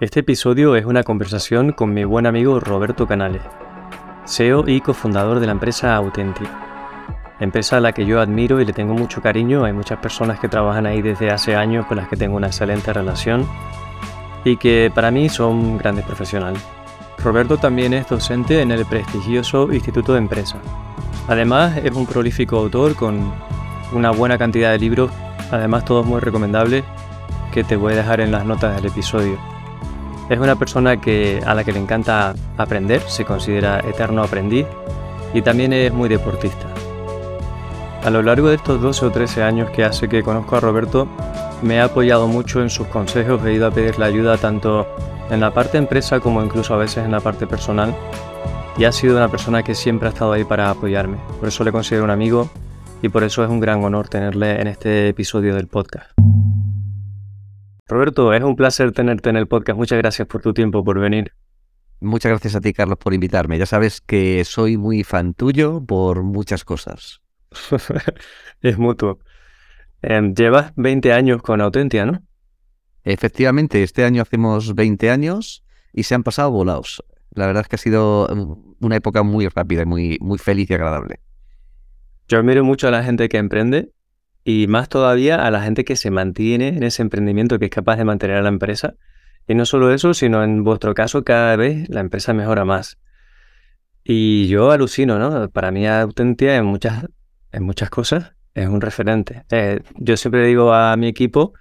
Este episodio es una conversación con mi buen amigo Roberto Canales, CEO y cofundador de la empresa Authentic. Empresa a la que yo admiro y le tengo mucho cariño. Hay muchas personas que trabajan ahí desde hace años con las que tengo una excelente relación y que para mí son grandes profesionales. Roberto también es docente en el prestigioso Instituto de Empresa. Además es un prolífico autor con una buena cantidad de libros, además todos muy recomendables, que te voy a dejar en las notas del episodio. Es una persona que, a la que le encanta aprender, se considera eterno aprendiz y también es muy deportista. A lo largo de estos 12 o 13 años que hace que conozco a Roberto, me he apoyado mucho en sus consejos, he ido a pedirle ayuda tanto en la parte empresa como incluso a veces en la parte personal y ha sido una persona que siempre ha estado ahí para apoyarme. Por eso le considero un amigo y por eso es un gran honor tenerle en este episodio del podcast. Roberto, es un placer tenerte en el podcast. Muchas gracias por tu tiempo, por venir. Muchas gracias a ti, Carlos, por invitarme. Ya sabes que soy muy fan tuyo por muchas cosas. es mutuo. Em, llevas 20 años con Autentia, ¿no? Efectivamente, este año hacemos 20 años y se han pasado volados. La verdad es que ha sido una época muy rápida y muy, muy feliz y agradable. Yo admiro mucho a la gente que emprende y más todavía a la gente que se mantiene en ese emprendimiento, que es capaz de mantener a la empresa. Y no solo eso, sino en vuestro caso cada vez la empresa mejora más. Y yo alucino, ¿no? Para mí Autentia en muchas, en muchas cosas es un referente. Eh, yo siempre digo a mi equipo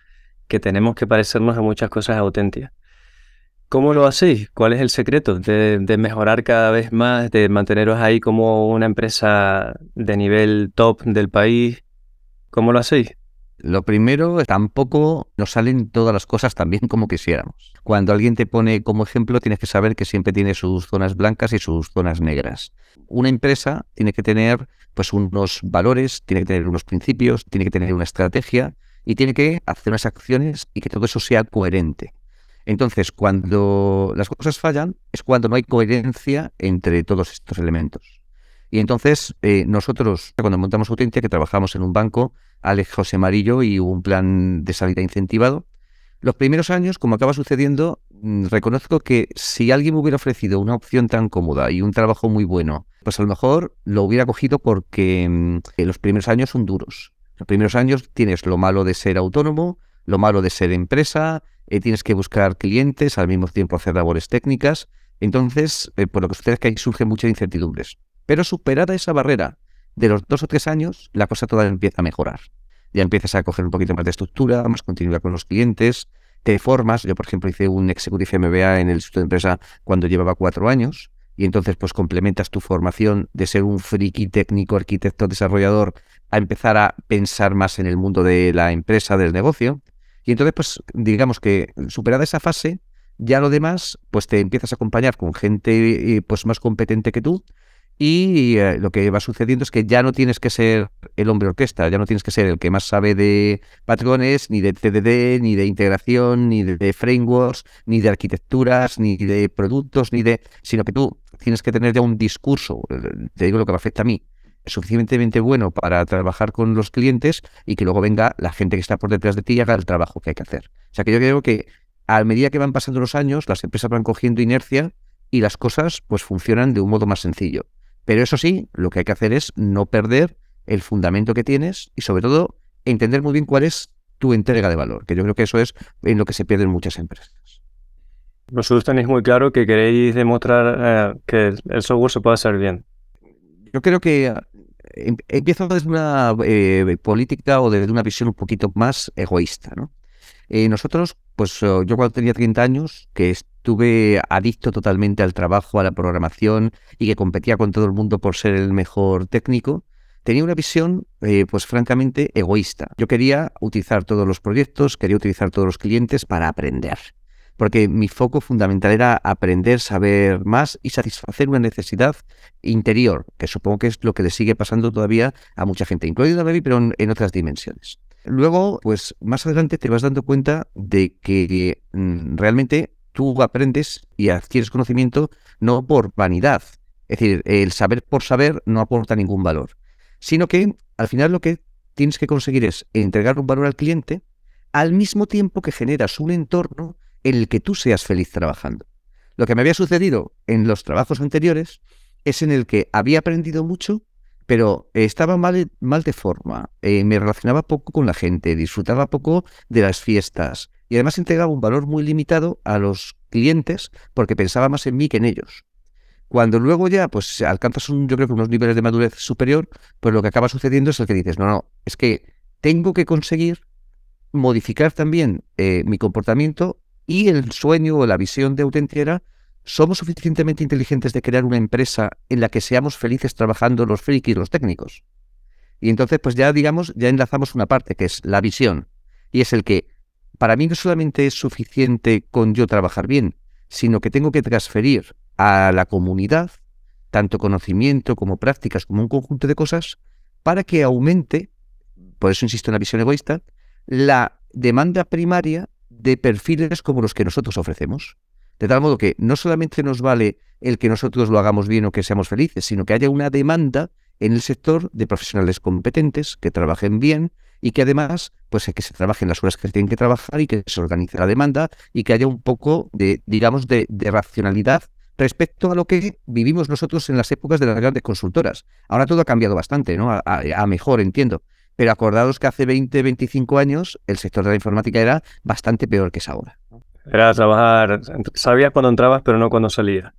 que tenemos que parecernos en muchas cosas a Autentia. ¿Cómo lo hacéis? ¿Cuál es el secreto de, mejorar cada vez más, de manteneros ahí como una empresa de nivel top del país? ¿Cómo lo hacéis? Lo primero, tampoco nos salen todas las cosas tan bien como quisiéramos. Cuando alguien te pone como ejemplo, tienes que saber que siempre tiene sus zonas blancas y sus zonas negras. Una empresa tiene que tener pues unos valores, tiene que tener unos principios, tiene que tener una estrategia y tiene que hacer unas acciones y que todo eso sea coherente. Entonces, cuando las cosas fallan, es cuando no hay coherencia entre todos estos elementos. Y entonces, eh, nosotros, cuando montamos Autentia, que trabajamos en un banco, Alex José Marillo y un plan de salida incentivado, los primeros años, como acaba sucediendo, mm, reconozco que si alguien me hubiera ofrecido una opción tan cómoda y un trabajo muy bueno, pues a lo mejor lo hubiera cogido porque mm, los primeros años son duros. Los primeros años tienes lo malo de ser autónomo, lo malo de ser empresa, eh, tienes que buscar clientes, al mismo tiempo hacer labores técnicas. Entonces, eh, por lo que sucede es que ahí surgen muchas incertidumbres. Pero superada esa barrera de los dos o tres años, la cosa toda empieza a mejorar. Ya empiezas a coger un poquito más de estructura, más continuidad con los clientes, te formas. Yo, por ejemplo, hice un Executive MBA en el Instituto de Empresa cuando llevaba cuatro años y entonces pues complementas tu formación de ser un friki técnico, arquitecto, desarrollador, a empezar a pensar más en el mundo de la empresa, del negocio. Y entonces, pues digamos que superada esa fase, ya lo demás, pues te empiezas a acompañar con gente eh, pues más competente que tú y eh, lo que va sucediendo es que ya no tienes que ser el hombre orquesta, ya no tienes que ser el que más sabe de patrones, ni de TDD, ni de integración, ni de, frameworks, ni de arquitecturas, ni de productos, ni de. sino que tú tienes que tener ya un discurso, eh, te digo lo que me afecta a mí, suficientemente bueno para trabajar con los clientes y que luego venga la gente que está por detrás de ti y haga el trabajo que hay que hacer. O sea que yo creo que a medida que van pasando los años, las empresas van cogiendo inercia y las cosas pues funcionan de un modo más sencillo. Pero eso sí, lo que hay que hacer es no perder el fundamento que tienes y sobre todo entender muy bien cuál es tu entrega de valor, que yo creo que eso es en lo que se pierden muchas empresas. Vosotros tenéis muy claro que queréis demostrar eh, que el software se puede hacer bien. Yo creo que eh, em, empiezo desde una eh, política o desde una visión un poquito más egoísta. ¿no? nosotros, pues yo cuando tenía 30 años, que estuve adicto totalmente al trabajo, a la programación y que competía con todo el mundo por ser el mejor técnico, tenía una visión, eh, pues francamente, egoísta. Yo quería utilizar todos los proyectos, quería utilizar todos los clientes para aprender. Porque mi foco fundamental era aprender, saber más y satisfacer una necesidad interior, que supongo que es lo que le sigue pasando todavía a mucha gente, incluido a Baby, pero en, otras dimensiones. Luego, pues más adelante te vas dando cuenta de que mm, realmente tú aprendes y adquieres conocimiento no por vanidad. Es decir, el saber por saber no aporta ningún valor, sino que al final lo que tienes que conseguir es entregar un valor al cliente al mismo tiempo que generas un entorno en el que tú seas feliz trabajando. Lo que me había sucedido en los trabajos anteriores es en el que había aprendido mucho, pero estaba mal, de forma, eh, me relacionaba poco con la gente, disfrutaba poco de las fiestas y además entregaba un valor muy limitado a los clientes porque pensaba más en mí que en ellos. Cuando luego ya pues alcanzas yo creo que unos niveles de madurez superior, pues lo que acaba sucediendo es el que dices, no, no, es que tengo que conseguir modificar también eh, mi comportamiento y el sueño o la visión de Autentia somos suficientemente inteligentes de crear una empresa en la que seamos felices trabajando los frikis, los técnicos. Y entonces, pues ya digamos, ya enlazamos una parte que es la visión. Y es el que, para mí no solamente es suficiente con yo trabajar bien, sino que tengo que transferir a la comunidad tanto conocimiento como prácticas, como un conjunto de cosas, para que aumente, por eso insisto en la visión egoísta, la demanda primaria de perfiles como los que nosotros ofrecemos. De tal modo que no solamente nos vale el que nosotros lo hagamos bien o que seamos felices, sino que haya una demanda en el sector de profesionales competentes, que trabajen bien y que además, pues que se trabajen las horas que tienen que trabajar y que se organice la demanda y que haya un poco de, digamos, de, racionalidad respecto a lo que vivimos nosotros en las épocas de las grandes consultoras. Ahora todo ha cambiado bastante, ¿no? a mejor, entiendo. Pero acordados que hace 20, 25 años el sector de la informática era bastante peor que es ahora. Era trabajar, sabías cuando entrabas, pero no cuando salías.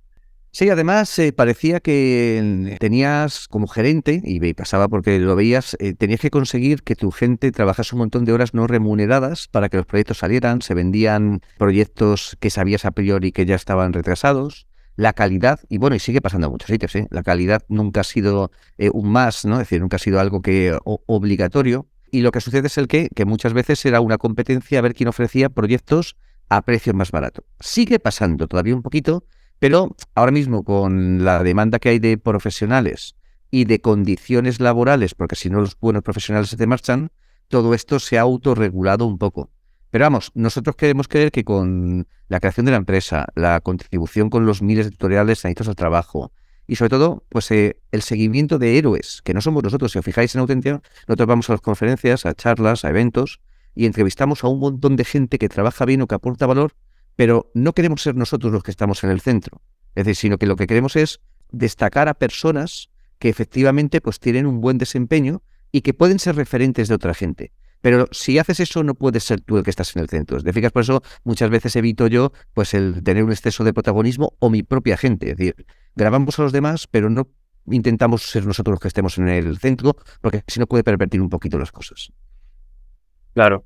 Sí, además eh, parecía que tenías como gerente, y pasaba porque lo veías, eh, tenías que conseguir que tu gente trabajase un montón de horas no remuneradas para que los proyectos salieran, se vendían proyectos que sabías a priori que ya estaban retrasados, la calidad, y bueno, y sigue pasando en muchos sitios, ¿eh? la calidad nunca ha sido eh, un más, ¿no? Es decir, nunca ha sido algo que obligatorio. Y lo que sucede es el que, que muchas veces era una competencia a ver quién ofrecía proyectos a precio más barato. Sigue pasando todavía un poquito, pero ahora mismo con la demanda que hay de profesionales y de condiciones laborales, porque si no los buenos profesionales se te marchan, todo esto se ha autorregulado un poco. Pero vamos, nosotros queremos creer que con la creación de la empresa, la contribución con los miles de tutoriales sanitarios al trabajo y sobre todo, pues eh, el seguimiento de héroes, que no somos nosotros, si os fijáis en Autentia, nosotros vamos a las conferencias, a charlas, a eventos y entrevistamos a un montón de gente que trabaja bien o que aporta valor, pero no queremos ser nosotros los que estamos en el centro. Es decir, sino que lo que queremos es destacar a personas que efectivamente pues tienen un buen desempeño y que pueden ser referentes de otra gente. Pero si haces eso, no puedes ser tú el que estás en el centro. ¿Te fijas? Por eso muchas veces evito yo pues el tener un exceso de protagonismo o mi propia gente. Es decir, grabamos a los demás, pero no intentamos ser nosotros los que estemos en el centro, porque si no puede pervertir un poquito las cosas. Claro.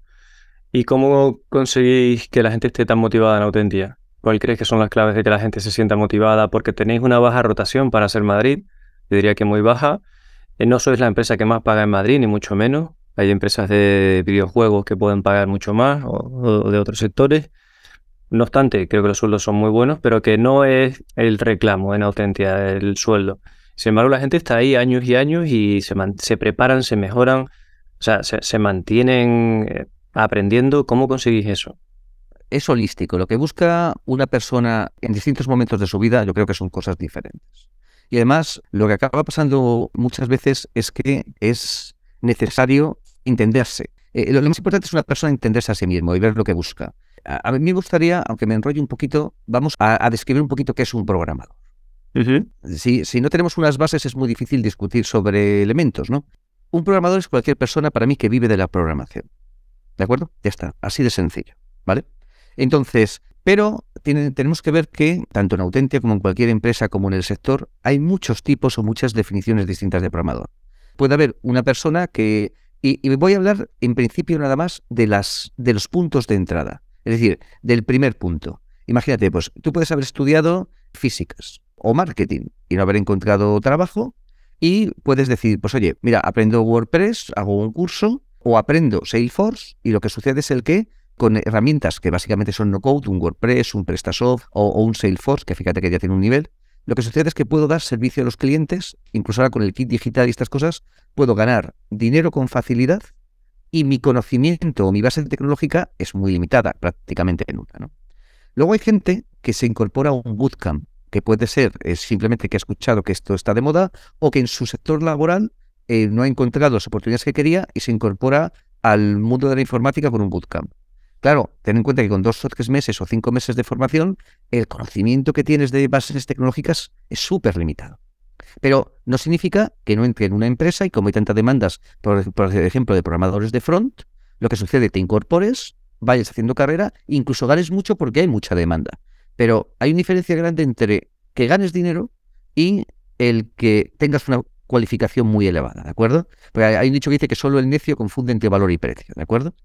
¿Y cómo conseguís que la gente esté tan motivada en Autentia? ¿Cuál crees que son las claves de que la gente se sienta motivada? Porque tenéis una baja rotación para ser Madrid, yo diría que muy baja. Eh, no sois la empresa que más paga en Madrid, ni mucho menos. Hay empresas de videojuegos que pueden pagar mucho más o, de otros sectores. No obstante, creo que los sueldos son muy buenos, pero que no es el reclamo en auténtica el sueldo. Sin embargo, la gente está ahí años y años y se, se preparan, se mejoran, o sea, se, mantienen eh, aprendiendo. ¿Cómo conseguís eso? Es holístico. Lo que busca una persona en distintos momentos de su vida, yo creo que son cosas diferentes. Y además, lo que acaba pasando muchas veces es que es necesario entenderse. Eh, lo, más importante es una persona entenderse a sí mismo y ver lo que busca. A, mí me gustaría, aunque me enrolle un poquito, vamos a, describir un poquito qué es un programador. si, si, no tenemos unas bases es muy difícil discutir sobre elementos, ¿no? Un programador es cualquier persona para mí que vive de la programación. ¿De acuerdo? Ya está, así de sencillo, ¿vale? Entonces, pero tenemos que ver que, tanto en Autentia como en cualquier empresa como en el sector, hay muchos tipos o muchas definiciones distintas de programador. Puede haber una persona que y, voy a hablar en principio nada más de, las, de los puntos de entrada, es decir, del primer punto. Imagínate, pues tú puedes haber estudiado físicas o marketing y no haber encontrado trabajo y puedes decir, pues oye, mira, aprendo WordPress, hago un curso o aprendo Salesforce y lo que sucede es el que con herramientas que básicamente son no code, un WordPress, un PrestaSoft o, un Salesforce, que fíjate que ya tiene un nivel, lo que sucede es que puedo dar servicio a los clientes, incluso ahora con el kit digital y estas cosas, puedo ganar dinero con facilidad y mi conocimiento o mi base tecnológica es muy limitada, prácticamente nula. ¿no? Luego hay gente que se incorpora a un bootcamp, que puede ser eh, simplemente que ha escuchado que esto está de moda o que en su sector laboral eh, no ha encontrado las oportunidades que quería y se incorpora al mundo de la informática con un bootcamp. Claro, ten en cuenta que con dos o tres meses o cinco meses de formación, el conocimiento que tienes de bases tecnológicas es súper limitado. Pero no significa que no entre en una empresa y como hay tantas demandas, por, ejemplo, de programadores de front, lo que sucede, te incorpores, vayas haciendo carrera, incluso ganes mucho porque hay mucha demanda. Pero hay una diferencia grande entre que ganes dinero y el que tengas una cualificación muy elevada, ¿de acuerdo? Porque hay un dicho que dice que solo el necio confunde entre valor y precio, ¿de acuerdo?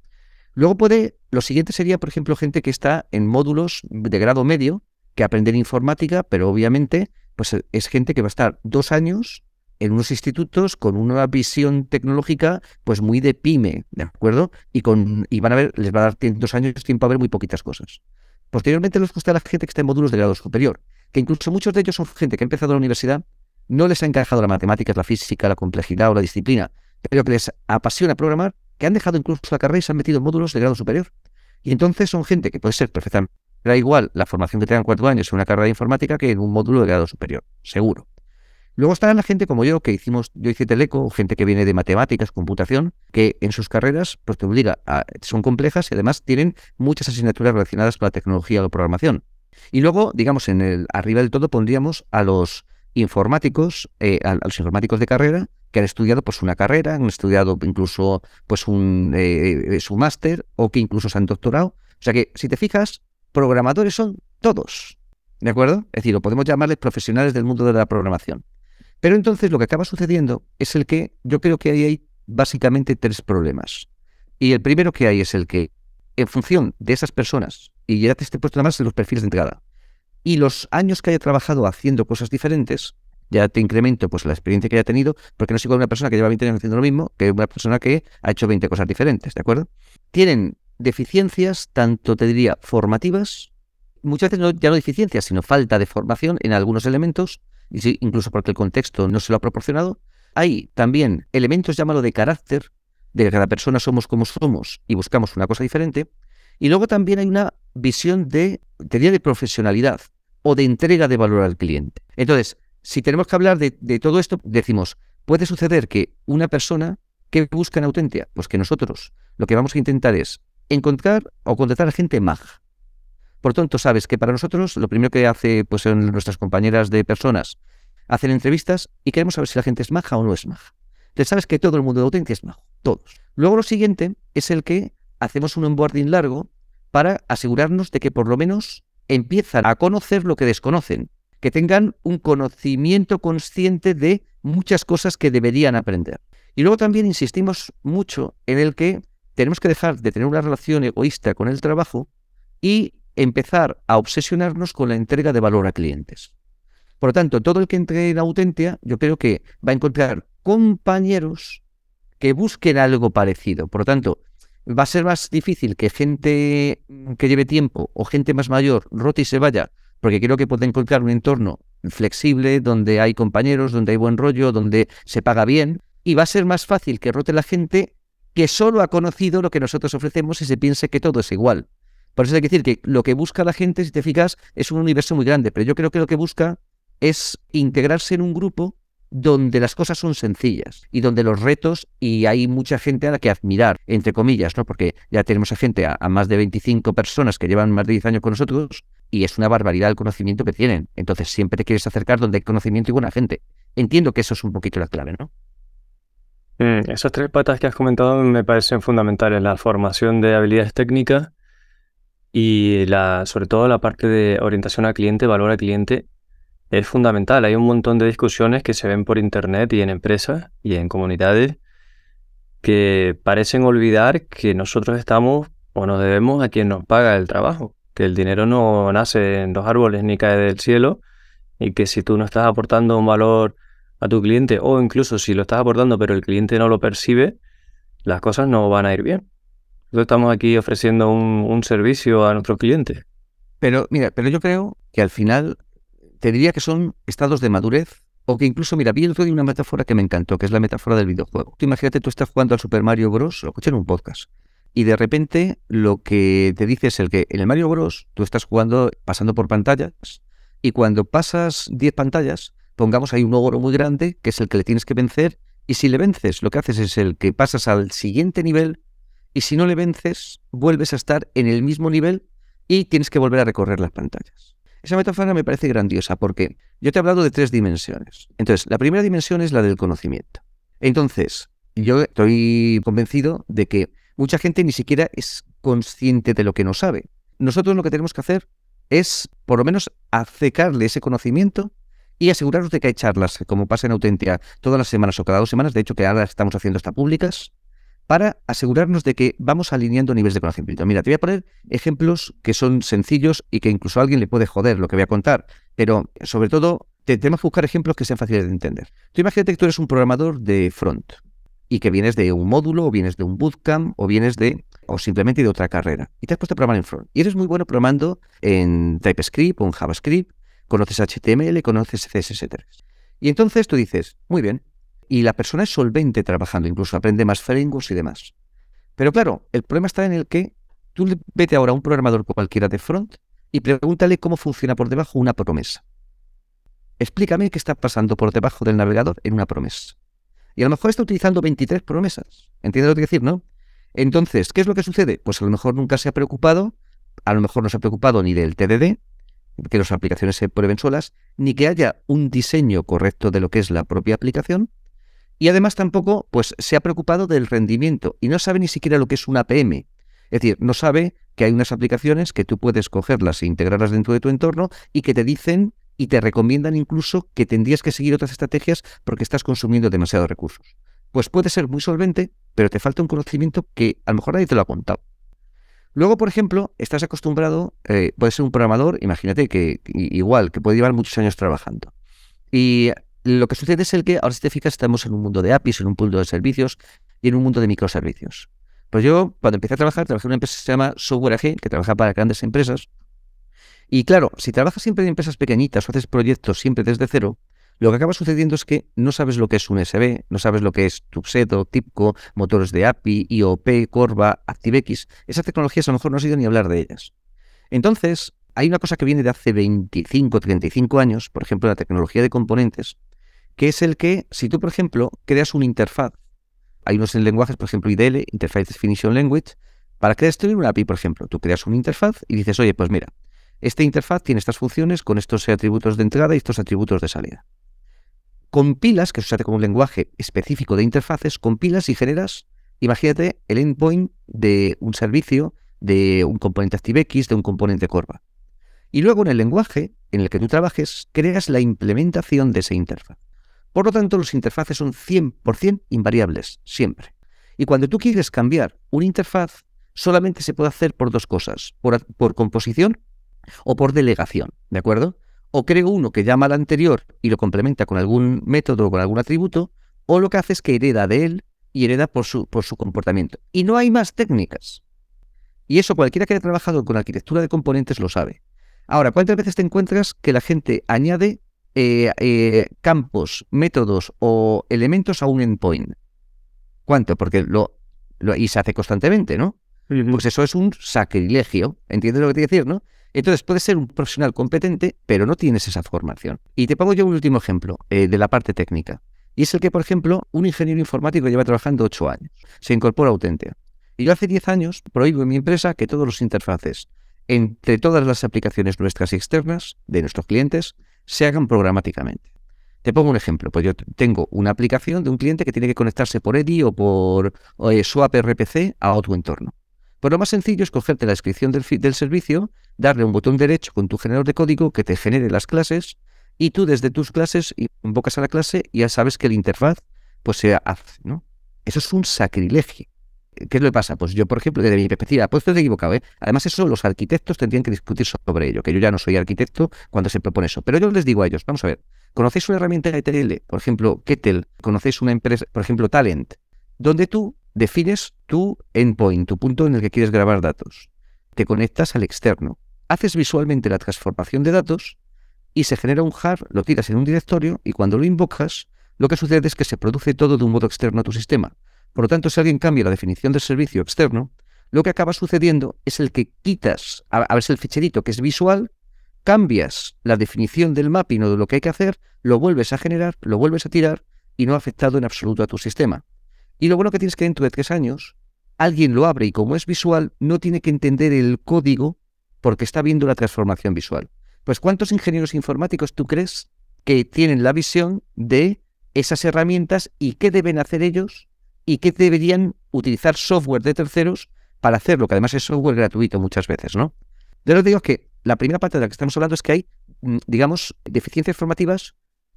Luego puede, lo siguiente sería, por ejemplo, gente que está en módulos de grado medio, que aprenden informática, pero obviamente pues es gente que va a estar dos años en unos institutos con una visión tecnológica pues muy de pyme, ¿de acuerdo? Y, con, y van a ver, les va a dar dos años tiempo a ver muy poquitas cosas. Posteriormente les gusta la gente que está en módulos de grado superior, que incluso muchos de ellos son gente que ha empezado la universidad, no les ha encajado la matemática, la física, la complejidad o la disciplina, pero que les apasiona programar, que han dejado incluso la carrera y se han metido en módulos de grado superior. Y entonces son gente que puede ser perfectamente da igual la formación que tengan cuatro años en una carrera de informática que en un módulo de grado superior, seguro. Luego estará la gente como yo, que hicimos, yo hice Teleco, gente que viene de matemáticas, computación, que en sus carreras pues te obliga son complejas y además tienen muchas asignaturas relacionadas con la tecnología o la programación. Y luego, digamos, en el arriba del todo pondríamos a los informáticos, eh, a, los informáticos de carrera, que han estudiado pues una carrera, han estudiado incluso pues un eh, su máster o que incluso se han doctorado. O sea que si te fijas, programadores son todos. ¿De acuerdo? Es decir, lo podemos llamarles profesionales del mundo de la programación. Pero entonces lo que acaba sucediendo es el que yo creo que ahí hay básicamente tres problemas. Y el primero que hay es el que, en función de esas personas, y ya te estoy puesto nada más en los perfiles de entrada, y los años que haya trabajado haciendo cosas diferentes, ya te incremento pues la experiencia que haya tenido, porque no es igual una persona que lleva 20 años haciendo lo mismo que una persona que ha hecho 20 cosas diferentes, ¿de acuerdo? Tienen deficiencias, tanto te diría formativas, muchas veces no, ya no deficiencias, sino falta de formación en algunos elementos, incluso porque el contexto no se lo ha proporcionado. Hay también elementos, llámalo de carácter, de que cada persona somos como somos y buscamos una cosa diferente. Y luego también hay una visión de, te diría, de profesionalidad o de entrega de valor al cliente. Entonces, si tenemos que hablar de, todo esto, decimos, puede suceder que una persona que busca en Autentia, pues que nosotros lo que vamos a intentar es encontrar o contratar a gente maja. Por tanto, sabes que para nosotros lo primero que hace pues, son nuestras compañeras de personas hacen entrevistas y queremos saber si la gente es maja o no es maja. Entonces sabes que todo el mundo de Autentia es majo, todos. Luego lo siguiente es el que hacemos un onboarding largo para asegurarnos de que por lo menos empiezan a conocer lo que desconocen, que tengan un conocimiento consciente de muchas cosas que deberían aprender. Y luego también insistimos mucho en el que tenemos que dejar de tener una relación egoísta con el trabajo y empezar a obsesionarnos con la entrega de valor a clientes. Por lo tanto, todo el que entre en Autentia, yo creo que va a encontrar compañeros que busquen algo parecido. Por lo tanto, va a ser más difícil que gente que lleve tiempo o gente más mayor rote y se vaya, porque creo que puede encontrar un entorno flexible, donde hay compañeros, donde hay buen rollo, donde se paga bien, y va a ser más fácil que rote la gente que solo ha conocido lo que nosotros ofrecemos y se piense que todo es igual. Por eso hay que decir que lo que busca la gente, si te fijas, es un universo muy grande, pero yo creo que lo que busca es integrarse en un grupo donde las cosas son sencillas y donde los retos y hay mucha gente a la que admirar, entre comillas, ¿no? Porque ya tenemos a gente, a, más de 25 personas que llevan más de 10 años con nosotros y es una barbaridad el conocimiento que tienen. Entonces siempre te quieres acercar donde hay conocimiento y buena gente. Entiendo que eso es un poquito la clave, ¿no? Mm, esas tres patas que has comentado me parecen fundamentales, la formación de habilidades técnicas y la, sobre todo la parte de orientación al cliente, valor al cliente, es fundamental. Hay un montón de discusiones que se ven por internet y en empresas y en comunidades que parecen olvidar que nosotros estamos o nos debemos a quien nos paga el trabajo, que el dinero no nace en los árboles ni cae del cielo y que si tú no estás aportando un valor a tu cliente o incluso si lo estás aportando pero el cliente no lo percibe, las cosas no van a ir bien. Nosotros estamos aquí ofreciendo un, servicio a nuestros clientes. Pero mira, pero yo creo que al final te diría que son estados de madurez o que incluso, mira, vi el otro día una metáfora que me encantó, que es la metáfora del videojuego. Tú imagínate, tú estás jugando al Super Mario Bros., lo escuché en un podcast, y de repente lo que te dice es el que en el Mario Bros. tú estás jugando, pasando por pantallas, y cuando pasas 10 pantallas, pongamos ahí un ogro muy grande, que es el que le tienes que vencer, y si le vences, lo que haces es el que pasas al siguiente nivel y si no le vences, vuelves a estar en el mismo nivel y tienes que volver a recorrer las pantallas. Esa metáfora me parece grandiosa porque yo te he hablado de tres dimensiones. Entonces, la primera dimensión es la del conocimiento. Entonces, yo estoy convencido de que mucha gente ni siquiera es consciente de lo que no sabe. Nosotros lo que tenemos que hacer es, por lo menos, acercarle ese conocimiento y asegurarnos de que hay charlas, como pasa en Autentia, todas las semanas o cada dos semanas, de hecho que ahora estamos haciendo hasta públicas, para asegurarnos de que vamos alineando niveles de conocimiento. Mira, te voy a poner ejemplos que son sencillos y que incluso a alguien le puede joder lo que voy a contar, pero sobre todo tenemos que buscar ejemplos que sean fáciles de entender. Tú imagínate que tú eres un programador de front y que vienes de un módulo o vienes de un bootcamp o vienes de o simplemente de otra carrera y te has puesto a programar en front y eres muy bueno programando en TypeScript o en JavaScript, conoces HTML, conoces CSS3. Y entonces tú dices, muy bien, y la persona es solvente trabajando, incluso aprende más frameworks y demás. Pero claro, el problema está en el que tú vete ahora a un programador cualquiera de front y pregúntale cómo funciona por debajo una promesa. Explícame qué está pasando por debajo del navegador en una promesa. Y a lo mejor está utilizando 23 promesas. ¿Entiendes lo que decir, no? Entonces, ¿qué es lo que sucede? Pues a lo mejor nunca se ha preocupado, a lo mejor no se ha preocupado ni del TDD, que las aplicaciones se prueben solas, ni que haya un diseño correcto de lo que es la propia aplicación, y además tampoco pues, se ha preocupado del rendimiento y no sabe ni siquiera lo que es una APM. Es decir, no sabe que hay unas aplicaciones que tú puedes cogerlas e integrarlas dentro de tu entorno y que te dicen y te recomiendan incluso que tendrías que seguir otras estrategias porque estás consumiendo demasiados recursos. Pues puede ser muy solvente, pero te falta un conocimiento que a lo mejor nadie te lo ha contado. Luego, por ejemplo, estás acostumbrado, eh, puedes ser un programador, imagínate que igual, que puede llevar muchos años trabajando. Y lo que sucede es el que, ahora si te fijas, estamos en un mundo de APIs, en un mundo de servicios y en un mundo de microservicios. Pues yo, cuando empecé a trabajar, trabajé en una empresa que se llama Software AG, que trabaja para grandes empresas, y claro, si trabajas siempre en empresas pequeñitas o haces proyectos siempre desde cero, lo que acaba sucediendo es que no sabes lo que es un SB, no sabes lo que es Tubseto, TIPCO, motores de API, IOP, Corva, ActiveX. Esas tecnologías a lo mejor no has ido ni hablar de ellas. Entonces, hay una cosa que viene de hace 25, 35 años, por ejemplo, la tecnología de componentes, que es el que, si tú, por ejemplo, creas una interfaz, hay unos lenguajes, por ejemplo, IDL, Interface Definition Language, para crear una API, por ejemplo, tú creas una interfaz y dices, oye, pues mira, esta interfaz tiene estas funciones con estos atributos de entrada y estos atributos de salida. Compilas, que se hace como un lenguaje específico de interfaces, compilas y generas, imagínate, el endpoint de un servicio, de un componente ActiveX, de un componente Corva. Y luego en el lenguaje en el que tú trabajes, creas la implementación de esa interfaz. Por lo tanto, los interfaces son 100% invariables, siempre. Y cuando tú quieres cambiar una interfaz, solamente se puede hacer por dos cosas, por, por composición o por delegación, ¿de acuerdo? O creo uno que llama al anterior y lo complementa con algún método o con algún atributo, o lo que hace es que hereda de él y hereda por su, por su comportamiento. Y no hay más técnicas. Y eso cualquiera que haya trabajado con arquitectura de componentes lo sabe. Ahora, ¿cuántas veces te encuentras que la gente añade eh, eh, campos, métodos o elementos a un endpoint? ¿Cuánto? Porque lo, lo, y se hace constantemente, ¿no? Pues eso es un sacrilegio. ¿Entiendes lo que te quiero decir, no? Entonces, puedes ser un profesional competente, pero no tienes esa formación. Y te pongo yo un último ejemplo eh, de la parte técnica. Y es el que, por ejemplo, un ingeniero informático lleva trabajando ocho años. Se incorpora a Autentia. Y yo hace diez años prohíbo en mi empresa que todos los interfaces entre todas las aplicaciones nuestras y externas de nuestros clientes se hagan programáticamente. Te pongo un ejemplo. Pues yo tengo una aplicación de un cliente que tiene que conectarse por EDI o por eh, Swap RPC a otro entorno. Pues lo más sencillo es cogerte la descripción del, servicio, darle un botón derecho con tu generador de código que te genere las clases y tú desde tus clases invocas a la clase y ya sabes que el interfaz pues se hace. Eso es un sacrilegio. ¿Qué es lo que pasa? Pues yo, por ejemplo, desde mi perspectiva, pues estoy equivocado, ¿eh? Además, eso los arquitectos tendrían que discutir sobre ello, que yo ya no soy arquitecto cuando se propone eso. Pero yo les digo a ellos, vamos a ver, ¿conocéis una herramienta de ETL? Por ejemplo, Kettle, ¿conocéis una empresa, por ejemplo, Talent? Donde tú defines tu endpoint, tu punto en el que quieres grabar datos. Te conectas al externo, haces visualmente la transformación de datos y se genera un jar, lo tiras en un directorio y cuando lo invocas, lo que sucede es que se produce todo de un modo externo a tu sistema. Por lo tanto, si alguien cambia la definición del servicio externo, lo que acaba sucediendo es el que quitas, a, ver el ficherito que es visual, cambias la definición del mapping o de lo que hay que hacer, lo vuelves a generar, lo vuelves a tirar y no ha afectado en absoluto a tu sistema. Y lo bueno que tienes que dentro de tres años, alguien lo abre y como es visual, no tiene que entender el código porque está viendo la transformación visual. Pues ¿cuántos ingenieros informáticos tú crees que tienen la visión de esas herramientas y qué deben hacer ellos y qué deberían utilizar software de terceros para hacerlo, que además es software gratuito muchas veces, ¿no? De lo que digo que la primera parte de la que estamos hablando es que hay, mm, digamos, deficiencias formativas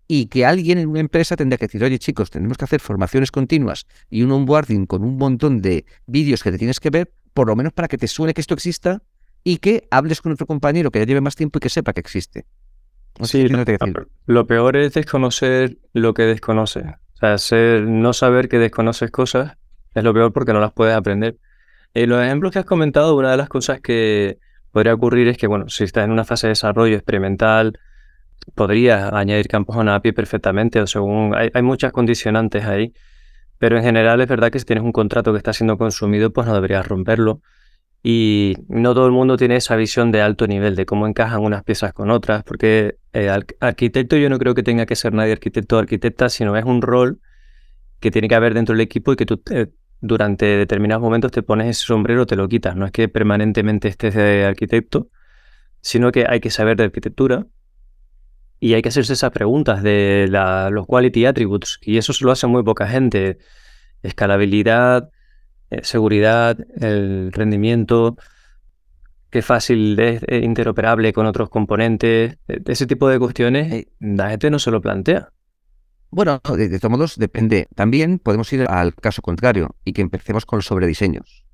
y que alguien en una empresa tendría que decir, oye chicos, tenemos que hacer formaciones continuas y un onboarding con un montón de vídeos que te tienes que ver, por lo menos para que te suene que esto exista y que hables con otro compañero que ya lleve más tiempo y que sepa que existe. sí, lo, peor es desconocer lo que desconoces. O sea, no saber que desconoces cosas es lo peor porque no las puedes aprender. En eh, los ejemplos que has comentado, una de las cosas que podría ocurrir es que, bueno, si estás en una fase de desarrollo experimental, podrías añadir campos a una API perfectamente, o según hay, muchas condicionantes ahí, pero en general es verdad que si tienes un contrato que está siendo consumido, pues no deberías romperlo. Y no todo el mundo tiene esa visión de alto nivel, de cómo encajan unas piezas con otras, porque eh, arquitecto yo no creo que tenga que ser nadie arquitecto o arquitecta, sino es un rol que tiene que haber dentro del equipo y que tú durante determinados momentos te pones ese sombrero, te lo quitas. No es que permanentemente estés de arquitecto, sino que hay que saber de arquitectura, y hay que hacerse esas preguntas de los quality attributes. Y eso se lo hace muy poca gente. Escalabilidad, eh, seguridad, el rendimiento, qué fácil es interoperable con otros componentes. E, ese tipo de cuestiones eh, la gente no se lo plantea. Bueno, de, de todos modos depende. También podemos ir al caso contrario y que empecemos con los sobrediseños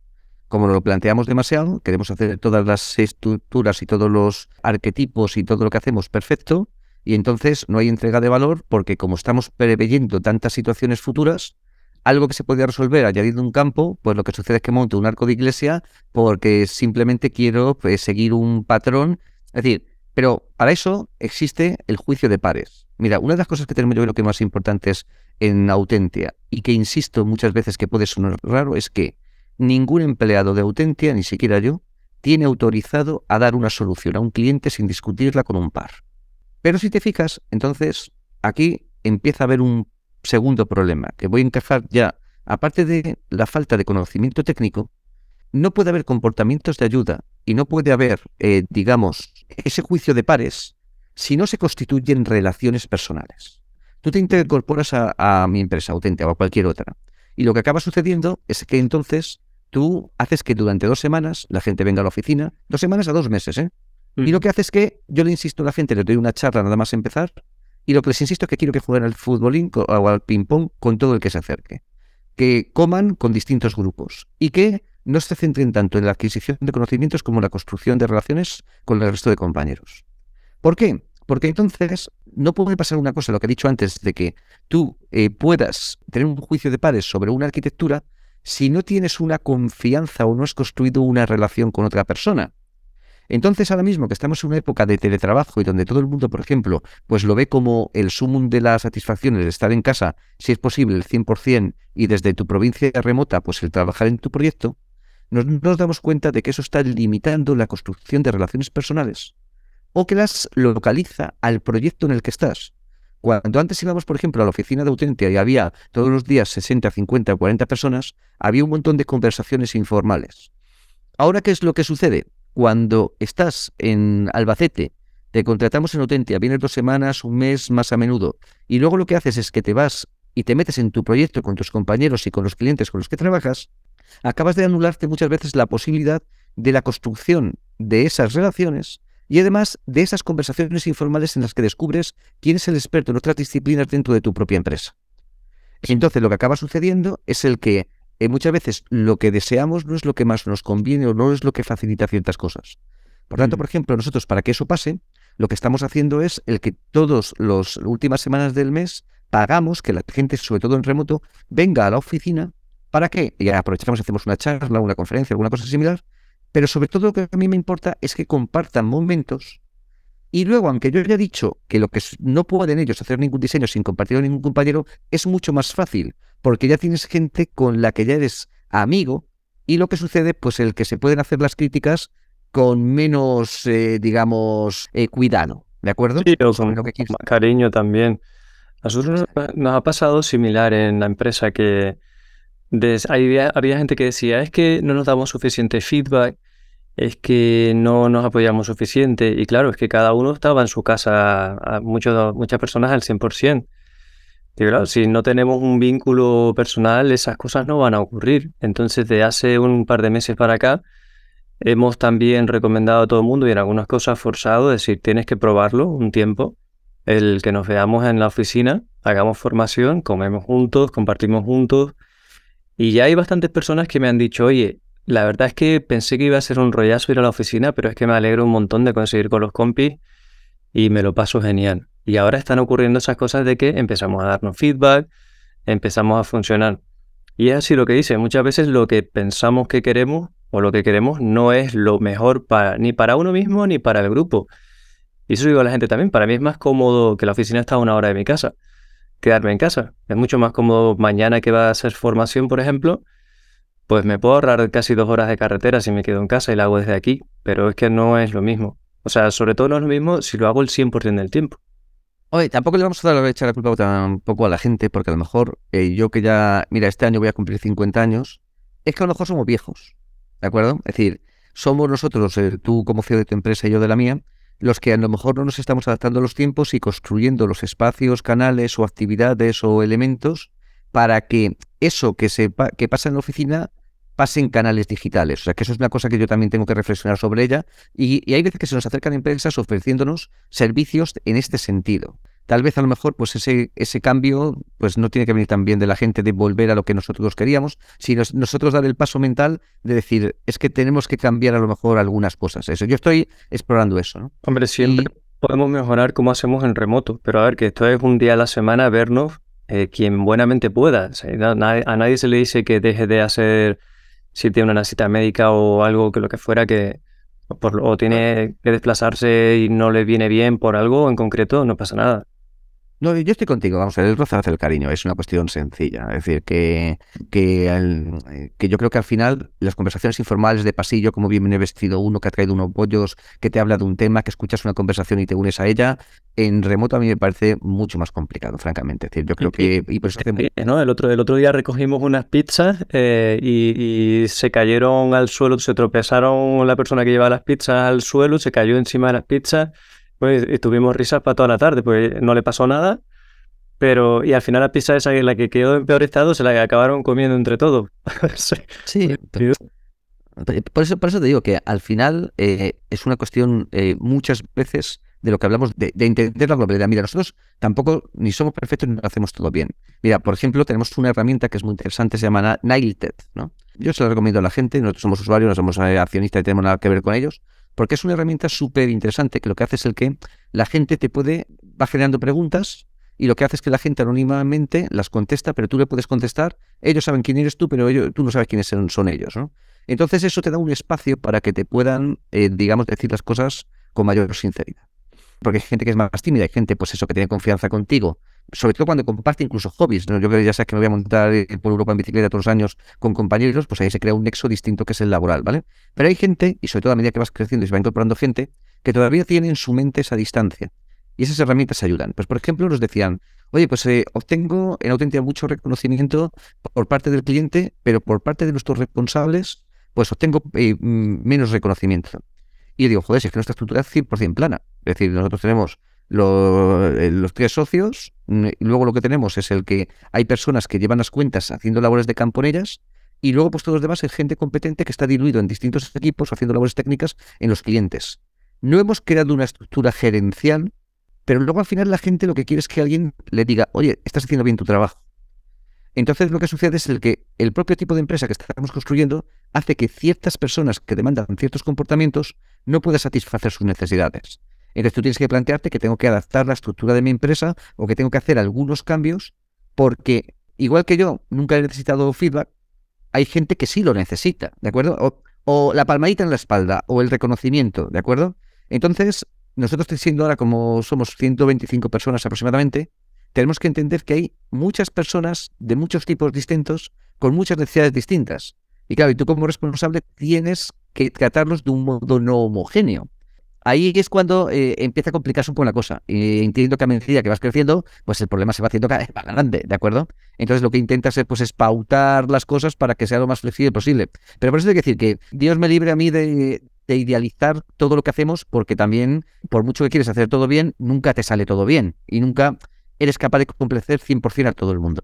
como lo planteamos demasiado, queremos hacer todas las estructuras y todos los arquetipos y todo lo que hacemos perfecto, y entonces no hay entrega de valor porque como estamos preveyendo tantas situaciones futuras, algo que se podría resolver añadiendo un campo, pues lo que sucede es que monto un arco de iglesia porque simplemente quiero pues, seguir un patrón. Es decir, pero para eso existe el juicio de pares. Mira, una de las cosas que tenemos yo creo que más importantes en Autentia y que insisto muchas veces que puede sonar raro es que ningún empleado de Autentia, ni siquiera yo, tiene autorizado a dar una solución a un cliente sin discutirla con un par. Pero si te fijas, entonces aquí empieza a haber un segundo problema, que voy a encajar ya, aparte de la falta de conocimiento técnico, no puede haber comportamientos de ayuda y no puede haber, eh, digamos, ese juicio de pares si no se constituyen relaciones personales. Tú te incorporas a, mi empresa auténtica o a cualquier otra. Y lo que acaba sucediendo es que entonces tú haces que durante dos semanas la gente venga a la oficina, dos semanas a dos meses, ¿eh? Y lo que hace es que yo le insisto a la gente, le doy una charla nada más empezar, y lo que les insisto es que quiero que jueguen al futbolín o al ping-pong con todo el que se acerque. Que coman con distintos grupos y que no se centren tanto en la adquisición de conocimientos como en la construcción de relaciones con el resto de compañeros. ¿Por qué? Porque entonces no puede pasar una cosa, lo que he dicho antes, de que tú eh, puedas tener un juicio de pares sobre una arquitectura si no tienes una confianza o no has construido una relación con otra persona. Entonces, ahora mismo que estamos en una época de teletrabajo y donde todo el mundo, por ejemplo, pues lo ve como el sumum de la satisfacción, el estar en casa, si es posible, el 100%, y desde tu provincia remota, pues el trabajar en tu proyecto, nos, nos damos cuenta de que eso está limitando la construcción de relaciones personales o que las localiza al proyecto en el que estás. Cuando antes íbamos, por ejemplo, a la oficina de Autentia y había todos los días 60, 50, 40 personas, había un montón de conversaciones informales. Ahora, ¿qué es lo que sucede? Cuando estás en Albacete, te contratamos en Autentia, vienes dos semanas, un mes más a menudo, y luego lo que haces es que te vas y te metes en tu proyecto con tus compañeros y con los clientes con los que trabajas, acabas de anularte muchas veces la posibilidad de la construcción de esas relaciones y además de esas conversaciones informales en las que descubres quién es el experto en otras disciplinas dentro de tu propia empresa. Entonces lo que acaba sucediendo es el que eh, muchas veces lo que deseamos no es lo que más nos conviene o no es lo que facilita ciertas cosas. Por tanto, por ejemplo, nosotros para que eso pase, lo que estamos haciendo es el que todas las últimas semanas del mes pagamos que la gente, sobre todo en remoto, venga a la oficina. ¿Para qué? Y aprovechamos y hacemos una charla, una conferencia, alguna cosa similar. Pero sobre todo lo que a mí me importa es que compartan momentos y luego, aunque yo haya dicho que lo que no pueden ellos hacer ningún diseño sin compartirlo con ningún compañero, es mucho más fácil, porque ya tienes gente con la que ya eres amigo, y lo que sucede, pues el que se pueden hacer las críticas con menos, eh, digamos, eh, cuidado, ¿de acuerdo? Sí, o con, lo que cariño también. A nosotros nos ha pasado similar en la empresa que había, gente que decía, es que no nos damos suficiente feedback, es que no nos apoyamos suficiente. Y claro, es que cada uno estaba en su casa, muchas personas al 100%. Y claro, si no tenemos un vínculo personal, esas cosas no van a ocurrir. Entonces, de hace un par de meses para acá, hemos también recomendado a todo el mundo y en algunas cosas forzado, decir, tienes que probarlo un tiempo, el que nos veamos en la oficina, hagamos formación, comemos juntos, compartimos juntos. Y ya hay bastantes personas que me han dicho, oye, la verdad es que pensé que iba a ser un rollazo ir a la oficina, pero es que me alegro un montón de conseguir con los compis y me lo paso genial. Y ahora están ocurriendo esas cosas de que empezamos a darnos feedback, empezamos a funcionar. Y es así lo que dice, muchas veces lo que pensamos que queremos o lo que queremos no es lo mejor para, ni para uno mismo ni para el grupo. Y eso digo a la gente también, para mí es más cómodo que la oficina está a una hora de mi casa, quedarme en casa. Es mucho más cómodo mañana que va a hacer formación, por ejemplo, pues me puedo ahorrar casi dos horas de carretera si me quedo en casa y la hago desde aquí, pero es que no es lo mismo. O sea, sobre todo no es lo mismo si lo hago el 100% del tiempo. Oye, tampoco le vamos a dar echar la culpa tampoco a la gente, porque a lo mejor eh, yo que ya, mira, este año voy a cumplir 50 años, es que a lo mejor somos viejos, ¿de acuerdo? Es decir, somos nosotros, eh, tú como CEO de tu empresa y yo de la mía, los que a lo mejor no nos estamos adaptando a los tiempos y construyendo los espacios, canales o actividades o elementos para que eso que, se que pasa en la oficina pase en canales digitales. O sea, que eso es una cosa que yo también tengo que reflexionar sobre ella. Y, hay veces que se nos acercan empresas ofreciéndonos servicios en este sentido. Tal vez a lo mejor pues ese, ese cambio pues no tiene que venir también de la gente de volver a lo que nosotros queríamos, sino nosotros dar el paso mental de decir, es que tenemos que cambiar a lo mejor algunas cosas. Eso, yo estoy explorando eso. ¿no? Hombre, siempre podemos mejorar como hacemos en remoto, pero a ver, que esto es un día a la semana vernos eh, quien buenamente pueda. a nadie se le dice que deje de hacer si tiene una cita médica o algo que lo que fuera que o tiene que desplazarse y no le viene bien por algo en concreto, no pasa nada. No, yo estoy contigo, vamos a ver, el roce hace el cariño, es una cuestión sencilla. Es decir, que, que, que, yo creo que al final las conversaciones informales de pasillo, como bien viene vestido uno que ha traído unos bollos, que te habla de un tema, que escuchas una conversación y te unes a ella, en remoto a mí me parece mucho más complicado, francamente. Es decir, yo creo que... Y ¿no? el, otro, el otro día recogimos unas pizzas eh, y, se cayeron al suelo, se tropezaron la persona que llevaba las pizzas al suelo, se cayó encima de las pizzas pues estuvimos risas para toda la tarde, pues no le pasó nada, pero y al final la pizza esa la que quedó en peor estado se la acabaron comiendo entre todos. sí. Por eso, por eso te digo que al final eh, es una cuestión eh, muchas veces de lo que hablamos de, entender la globalidad. Mira, nosotros tampoco ni somos perfectos ni lo hacemos todo bien. Mira, por ejemplo, tenemos una herramienta que es muy interesante, se llama Nailted, ¿no? Yo se la recomiendo a la gente, nosotros somos usuarios, no somos eh, accionistas y tenemos nada que ver con ellos, porque es una herramienta súper interesante que lo que hace es el que la gente te puede, va generando preguntas y lo que hace es que la gente anónimamente las contesta, pero tú le puedes contestar, ellos saben quién eres tú, pero tú no sabes quiénes son, ellos, ¿no? Entonces eso te da un espacio para que te puedan, eh, digamos, decir las cosas con mayor sinceridad. Porque hay gente que es más tímida, hay gente, pues eso, que tiene confianza contigo, sobre todo cuando comparte incluso hobbies. ¿no? Yo ya sabes que me voy a montar eh, por Europa en bicicleta todos los años con compañeros, pues ahí se crea un nexo distinto que es el laboral, ¿vale? Pero hay gente, y sobre todo a medida que vas creciendo y se va incorporando gente, que todavía tiene en su mente esa distancia. Y esas herramientas ayudan. Pues, por ejemplo, nos decían, oye, pues eh, obtengo en auténtica mucho reconocimiento por parte del cliente, pero por parte de nuestros responsables, pues obtengo eh, menos reconocimiento. Y yo digo, joder, si es que nuestra estructura es 100% plana. Es decir, nosotros tenemos eh, los tres socios, mm, luego lo que tenemos es el que hay personas que llevan las cuentas haciendo labores de campo en ellas, y luego pues todos los demás es gente competente que está diluido en distintos equipos haciendo labores técnicas en los clientes. No hemos creado una estructura gerencial, pero luego al final la gente lo que quiere es que alguien le diga, oye, estás haciendo bien tu trabajo. Entonces lo que sucede es el que el propio tipo de empresa que estamos construyendo hace que ciertas personas que demandan ciertos comportamientos no puedan satisfacer sus necesidades. Entonces tú tienes que plantearte que tengo que adaptar la estructura de mi empresa o que tengo que hacer algunos cambios porque, igual que yo, nunca he necesitado feedback, hay gente que sí lo necesita, ¿de acuerdo? O, la palmadita en la espalda o el reconocimiento, ¿de acuerdo? Entonces, nosotros siendo ahora como somos 125 personas aproximadamente, tenemos que entender que hay muchas personas de muchos tipos distintos con muchas necesidades distintas. Y claro, y tú como responsable tienes que tratarlos de un modo no homogéneo. Ahí es cuando eh, empieza a complicarse un poco la cosa. Y entiendo que a medida que vas creciendo, pues el problema se va haciendo cada vez más grande, ¿de acuerdo? Entonces lo que intentas es, pues, es pautar las cosas para que sea lo más flexible posible. Pero por eso hay que decir que Dios me libre a mí de, de idealizar todo lo que hacemos, porque también, por mucho que quieres hacer todo bien, nunca te sale todo bien. Y nunca eres capaz de complacer 100% a todo el mundo.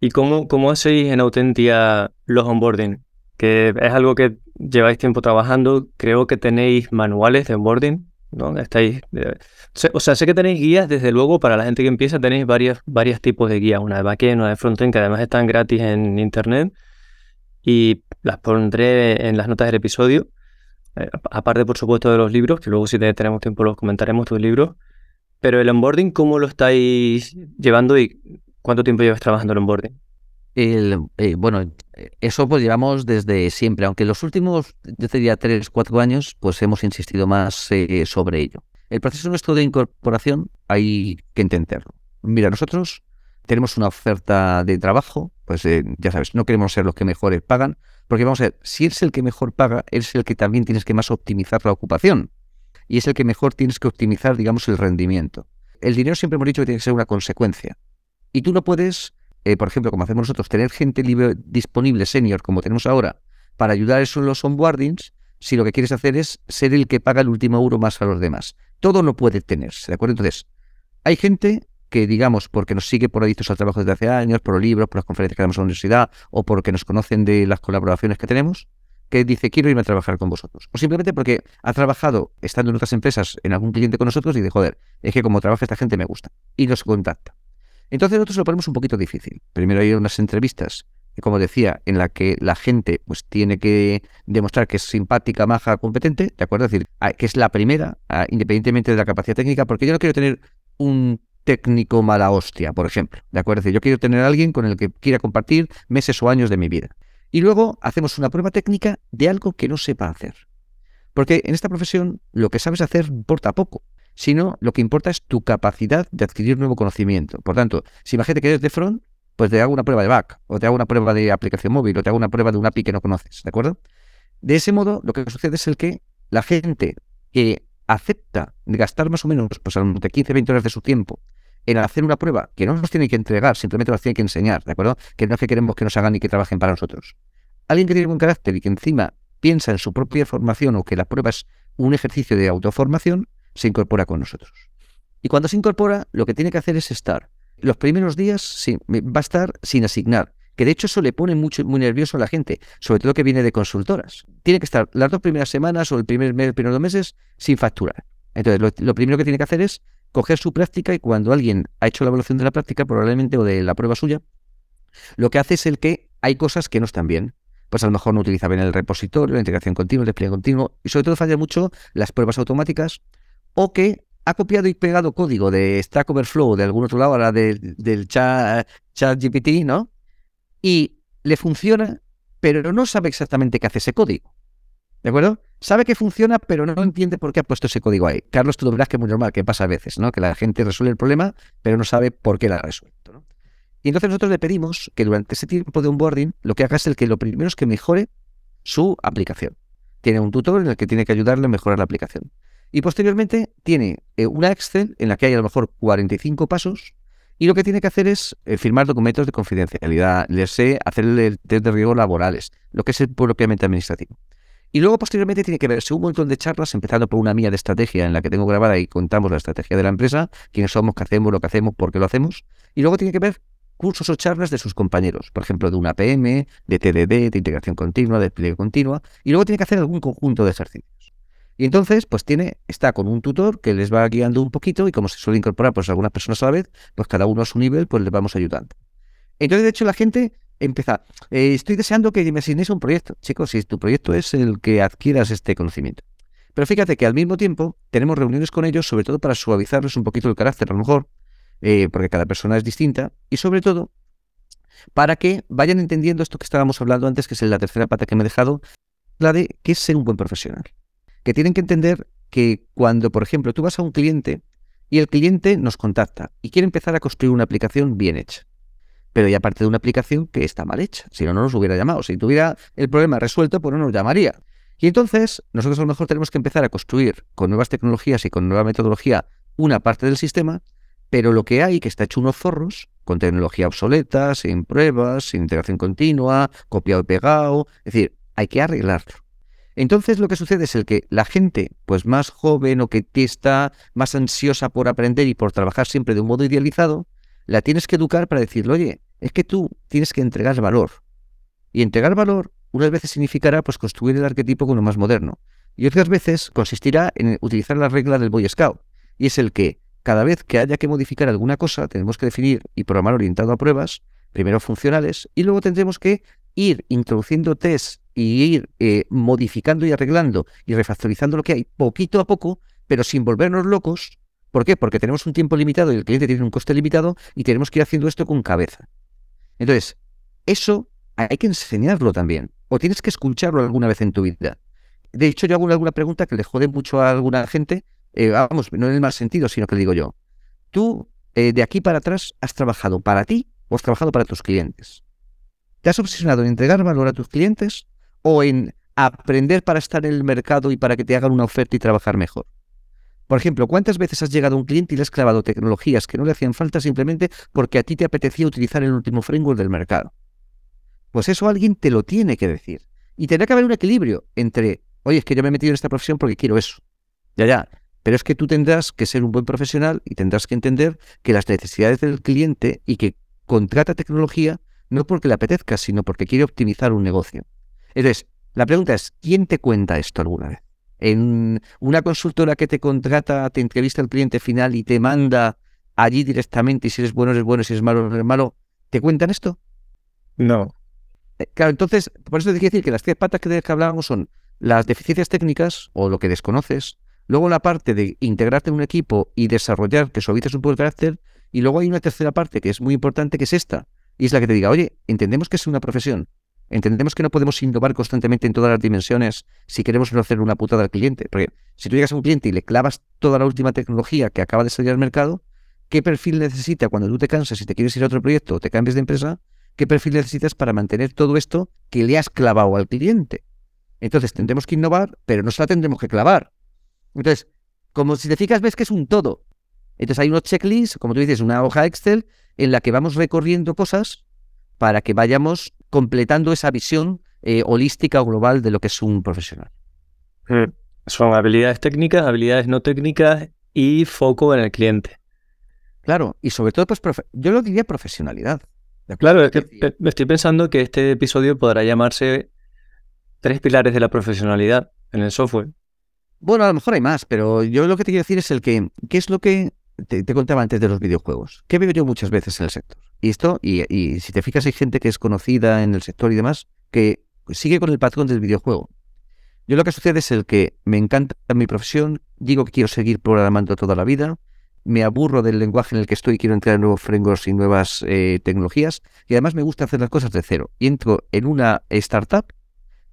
¿Y cómo, cómo hacéis en Autentia los onboarding? Que es algo que lleváis tiempo trabajando, creo que tenéis manuales de onboarding, ¿no? Estáis, eh, o sea, sé que tenéis guías, desde luego, para la gente que empieza tenéis varios, varios tipos de guías, una de backend, una de frontend, que además están gratis en internet y las pondré en las notas del episodio. Eh, aparte, por supuesto, de los libros, que luego si tenemos tiempo los comentaremos tus libros. Pero el onboarding, ¿cómo lo estáis llevando y cuánto tiempo llevas trabajando en onboarding? El, eh, bueno, eso pues llevamos desde siempre, aunque los últimos, yo diría, tres, cuatro años, pues hemos insistido más eh, sobre ello. El proceso nuestro de incorporación hay que entenderlo. Mira, nosotros tenemos una oferta de trabajo, pues eh, ya sabes, no queremos ser los que mejores pagan, porque vamos a ver, si eres el que mejor paga, eres el que también tienes que más optimizar la ocupación. Y es el que mejor tienes que optimizar, digamos, el rendimiento. El dinero siempre hemos dicho que tiene que ser una consecuencia. Y tú no puedes eh, por ejemplo, como hacemos nosotros, tener gente libre, disponible, senior, como tenemos ahora, para ayudar a eso en los onboardings, si lo que quieres hacer es ser el que paga el último euro más a los demás. Todo no puede tenerse, ¿de acuerdo? Entonces, hay gente que, digamos, porque nos sigue por adictos al trabajo desde hace años, por los libros, por las conferencias que damos en la universidad, o porque nos conocen de las colaboraciones que tenemos, que dice, quiero irme a trabajar con vosotros. O simplemente porque ha trabajado estando en otras empresas, en algún cliente con nosotros, y dice, joder, es que como trabaja esta gente me gusta. Y nos contacta. Entonces nosotros lo ponemos un poquito difícil. Primero hay unas entrevistas, como decía, en la que la gente pues tiene que demostrar que es simpática, maja, competente, ¿de acuerdo? Es decir, ah, que es la primera, ah, independientemente de la capacidad técnica, porque yo no quiero tener un técnico mala hostia, por ejemplo, ¿de acuerdo? Es decir, yo quiero tener a alguien con el que quiera compartir meses o años de mi vida. Y luego hacemos una prueba técnica de algo que no sepa hacer. Porque en esta profesión lo que sabes hacer importa poco sino lo que importa es tu capacidad de adquirir nuevo conocimiento. Por tanto, si imagínate que eres de front, pues te hago una prueba de back, o te hago una prueba de aplicación móvil, o te hago una prueba de un API que no conoces, ¿de acuerdo? De ese modo, lo que sucede es el que la gente que acepta gastar más o menos pues, de 15, 20 horas de su tiempo en hacer una prueba que no nos tiene que entregar, simplemente nos tiene que enseñar, ¿de acuerdo? Que no es que queremos que nos hagan y que trabajen para nosotros. Alguien que tiene buen carácter y que encima piensa en su propia formación o que la prueba es un ejercicio de autoformación, se incorpora con nosotros. Y cuando se incorpora, lo que tiene que hacer es estar. Los primeros días va a estar sin asignar, que de hecho eso le pone mucho, muy nervioso a la gente, sobre todo que viene de consultoras. Tiene que estar las dos primeras semanas o el primer mes, primeros dos meses sin facturar. Entonces, lo, primero que tiene que hacer es coger su práctica y cuando alguien ha hecho la evaluación de la práctica, probablemente, o de la prueba suya, lo que hace es el que hay cosas que no están bien. Pues a lo mejor no utiliza bien el repositorio, la integración continua, el despliegue continuo, y sobre todo falla mucho las pruebas automáticas o que ha copiado y pegado código de Stack Overflow de algún otro lado, ahora del chat, chat GPT, ¿no? Y le funciona, pero no sabe exactamente qué hace ese código. ¿De acuerdo? Sabe que funciona, pero no entiende por qué ha puesto ese código ahí. Carlos, tú lo verás que es muy normal, que pasa a veces, ¿no? Que la gente resuelve el problema, pero no sabe por qué lo ha resuelto, ¿no? Y entonces nosotros le pedimos que durante ese tiempo de onboarding lo que haga es el que lo primero es que mejore su aplicación. Tiene un tutor en el que tiene que ayudarle a mejorar la aplicación. Y posteriormente tiene eh, una Excel en la que hay a lo mejor 45 pasos y lo que tiene que hacer es eh, firmar documentos de confidencialidad, leerse, hacer el test de riesgos laborales, lo que es el propiamente administrativo. Y luego posteriormente tiene que verse un montón de charlas, empezando por una mía de estrategia en la que tengo grabada y contamos la estrategia de la empresa, quiénes somos, qué hacemos, lo que hacemos, por qué lo hacemos. Y luego tiene que ver cursos o charlas de sus compañeros, por ejemplo, de una PM, de TDD, de integración continua, de despliegue continua. Y luego tiene que hacer algún conjunto de ejercicios. Y entonces, pues tiene, está con un tutor que les va guiando un poquito y como se suele incorporar pues algunas personas a la vez, pues cada uno a su nivel, pues les vamos ayudando. Entonces, de hecho, la gente empieza, eh, estoy deseando que me asignéis un proyecto. Chicos, si tu proyecto es el que adquieras este conocimiento. Pero fíjate que al mismo tiempo tenemos reuniones con ellos, sobre todo para suavizarles un poquito el carácter, a lo mejor, eh, porque cada persona es distinta, y sobre todo para que vayan entendiendo esto que estábamos hablando antes, que es la tercera pata que me he dejado, la de qué es ser un buen profesional que tienen que entender que cuando, por ejemplo, tú vas a un cliente y el cliente nos contacta y quiere empezar a construir una aplicación bien hecha. Pero ya parte de una aplicación que está mal hecha, si no, no nos hubiera llamado. Si tuviera el problema resuelto, pues no nos llamaría. Y entonces nosotros a lo mejor tenemos que empezar a construir con nuevas tecnologías y con nueva metodología una parte del sistema, pero lo que hay que está hecho unos zorros, con tecnología obsoleta, sin pruebas, sin integración continua, copiado y pegado, es decir, hay que arreglarlo. Entonces lo que sucede es el que la gente pues más joven o que está más ansiosa por aprender y por trabajar siempre de un modo idealizado, la tienes que educar para decirle, oye, es que tú tienes que entregar valor. Y entregar valor unas veces significará pues construir el arquetipo con lo más moderno. Y otras veces consistirá en utilizar la regla del Boy Scout. Y es el que cada vez que haya que modificar alguna cosa, tenemos que definir y programar orientado a pruebas, primero funcionales, y luego tendremos que ir introduciendo tests y ir eh, modificando y arreglando y refactorizando lo que hay poquito a poco, pero sin volvernos locos. ¿Por qué? Porque tenemos un tiempo limitado y el cliente tiene un coste limitado y tenemos que ir haciendo esto con cabeza. Entonces, eso hay que enseñarlo también, o tienes que escucharlo alguna vez en tu vida. De hecho, yo hago alguna pregunta que le jode mucho a alguna gente, eh, vamos, no en el mal sentido, sino que le digo yo, tú eh, de aquí para atrás has trabajado para ti o has trabajado para tus clientes. ¿Te has obsesionado en entregar valor a tus clientes o en aprender para estar en el mercado y para que te hagan una oferta y trabajar mejor? Por ejemplo, ¿cuántas veces has llegado a un cliente y le has clavado tecnologías que no le hacían falta simplemente porque a ti te apetecía utilizar el último framework del mercado? Pues eso alguien te lo tiene que decir. Y tendrá que haber un equilibrio entre, oye, es que yo me he metido en esta profesión porque quiero eso. Ya, ya. Pero es que tú tendrás que ser un buen profesional y tendrás que entender que las necesidades del cliente y que contrata tecnología no porque le apetezca, sino porque quiere optimizar un negocio. Entonces, la pregunta es, ¿quién te cuenta esto alguna vez? en una consultora que te contrata, te entrevista al cliente final y te manda allí directamente y si eres bueno eres bueno, si eres malo eres malo, ¿te cuentan esto? No. Eh, claro, entonces, por eso te quiero decir que las tres patas que, que hablábamos son las deficiencias técnicas o lo que desconoces, luego la parte de integrarte en un equipo y desarrollar que suavices un poco el carácter, y luego hay una tercera parte que es muy importante, que es esta, y es la que te diga, oye, entendemos que es una profesión, Entendemos que no podemos innovar constantemente en todas las dimensiones si queremos no hacer una putada al cliente. Porque si tú llegas a un cliente y le clavas toda la última tecnología que acaba de salir al mercado, ¿qué perfil necesita cuando tú te cansas y te quieres ir a otro proyecto o te cambias de empresa? ¿Qué perfil necesitas para mantener todo esto que le has clavado al cliente? Entonces tendremos que innovar, pero no se la tendremos que clavar. Entonces, como si te fijas, ves que es un todo. Entonces hay unos checklists, como tú dices, una hoja Excel en la que vamos recorriendo cosas para que vayamos completando esa visión eh, holística o global de lo que es un profesional. Mm. Son habilidades técnicas, habilidades no técnicas y foco en el cliente. Claro, y sobre todo, pues yo lo diría profesionalidad. Claro, es que me estoy pensando que este episodio podrá llamarse Tres pilares de la profesionalidad en el software. Bueno, a lo mejor hay más, pero yo lo que te quiero decir es el que, ¿qué es lo que te, contaba antes de los videojuegos? ¿Qué veo yo muchas veces en el sector? Y esto, y, si te fijas, hay gente que es conocida en el sector y demás, que sigue con el patrón del videojuego. Yo lo que sucede es el que me encanta mi profesión, digo que quiero seguir programando toda la vida, me aburro del lenguaje en el que estoy, quiero entrar en nuevos frameworks y nuevas eh, tecnologías, y además me gusta hacer las cosas de cero. Y entro en una startup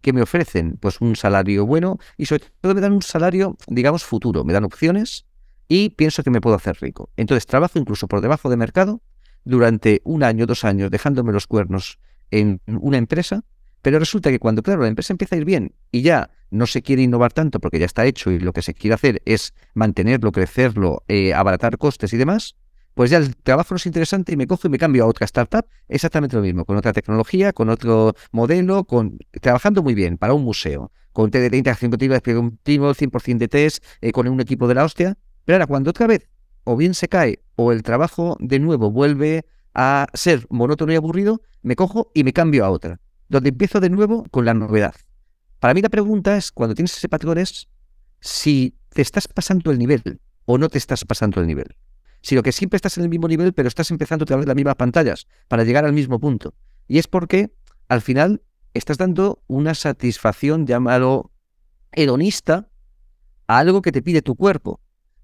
que me ofrecen pues un salario bueno y sobre todo me dan un salario, digamos, futuro, me dan opciones y pienso que me puedo hacer rico. Entonces trabajo incluso por debajo de mercado durante un año, dos años, dejándome los cuernos en una empresa, pero resulta que cuando, claro, la empresa empieza a ir bien y ya no se quiere innovar tanto porque ya está hecho y lo que se quiere hacer es mantenerlo, crecerlo, eh, abaratar costes y demás, pues ya el trabajo no es interesante y me cojo y me cambio a otra startup, exactamente lo mismo, con otra tecnología, con otro modelo, con trabajando muy bien para un museo, con de interacción continua, continuo, 100% de test, eh, con un equipo de la hostia, pero ahora cuando otra vez o bien se cae o el trabajo de nuevo vuelve a ser monótono y aburrido, me cojo y me cambio a otra, donde empiezo de nuevo con la novedad. Para mí la pregunta es, cuando tienes ese patrón, es si te estás pasando el nivel o no te estás pasando el nivel. Si lo que siempre estás en el mismo nivel, pero estás empezando a través de las mismas pantallas para llegar al mismo punto. Y es porque al final estás dando una satisfacción, llámalo hedonista, a algo que te pide tu cuerpo.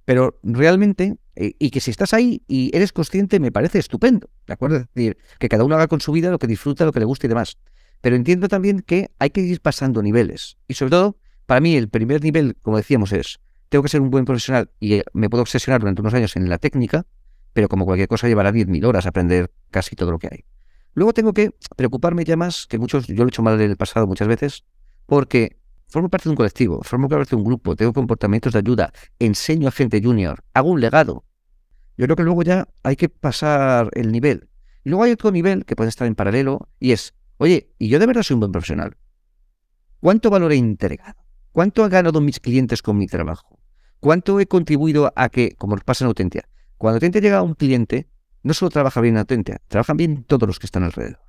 Pero realmente, eh, y que si estás ahí y eres consciente, me parece estupendo, ¿de acuerdo? Es decir, que cada uno haga con su vida lo que disfruta, lo que le gusta y demás. Pero entiendo también que hay que ir pasando niveles. Y sobre todo, para mí, el primer nivel, como decíamos, es, tengo que ser un buen profesional y eh, me puedo obsesionar durante unos años en la técnica, pero como cualquier cosa llevará 10.000 horas aprender casi todo lo que hay. Luego tengo que preocuparme ya más, que muchos, yo lo he hecho mal en el pasado muchas veces, porque formo parte de un colectivo, formo parte de un grupo, tengo comportamientos de ayuda, enseño a gente junior, hago un legado. Yo creo que luego ya hay que pasar el nivel. Y luego hay otro nivel que puede estar en paralelo y es, oye, ¿y yo de verdad soy un buen profesional? ¿Cuánto valor he entregado? ¿Cuánto han ganado mis clientes con mi trabajo? ¿Cuánto he contribuido a que, como pasa en Autentia, cuando Autentia llega a un cliente, no solo trabaja bien en Autentia, trabajan bien todos los que están alrededor.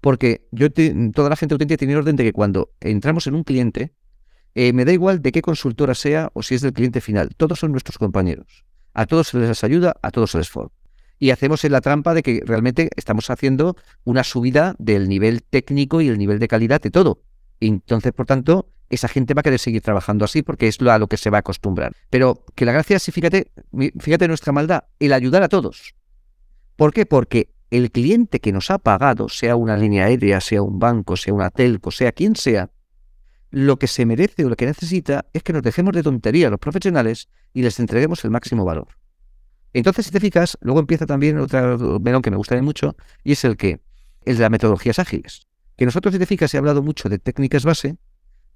Porque yo toda la gente Autentia tiene orden de que cuando entramos en un cliente, eh, me da igual de qué consultora sea o si es del cliente final, todos son nuestros compañeros. A todos se les ayuda, a todos se les forma. Y hacemos en la trampa de que realmente estamos haciendo una subida del nivel técnico y el nivel de calidad de todo. Entonces, por tanto, esa gente va a querer seguir trabajando así porque es lo a lo que se va a acostumbrar. Pero que la gracia es, fíjate, fíjate nuestra maldad, el ayudar a todos. ¿Por qué? Porque el cliente que nos ha pagado, sea una línea aérea, sea un banco, sea una telco, sea quien sea, lo que se merece o lo que necesita es que nos dejemos de tontería a los profesionales y les entreguemos el máximo valor. Entonces, si te luego empieza también otro melón que me gusta mucho y es el que, el de las metodologías ágiles. Que nosotros, si te fijas, he hablado mucho de técnicas base,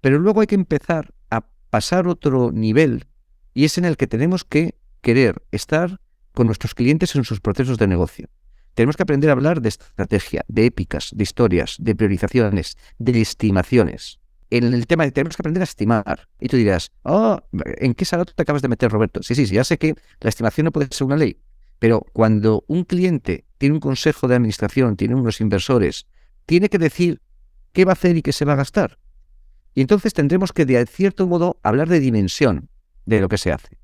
pero luego hay que empezar a pasar otro nivel y es en el que tenemos que querer estar con nuestros clientes en sus procesos de negocio. Tenemos que aprender a hablar de estrategia, de épicas, de historias, de priorizaciones, de estimaciones. En el tema de tenemos que aprender a estimar. Y tú dirás, oh, ¿en qué salón te acabas de meter, Roberto? Sí, sí, sí, ya sé que la estimación no puede ser una ley, pero cuando un cliente tiene un consejo de administración, tiene unos inversores, tiene que decir qué va a hacer y qué se va a gastar. Y entonces tendremos que, de cierto modo, hablar de dimensión de lo que se hace.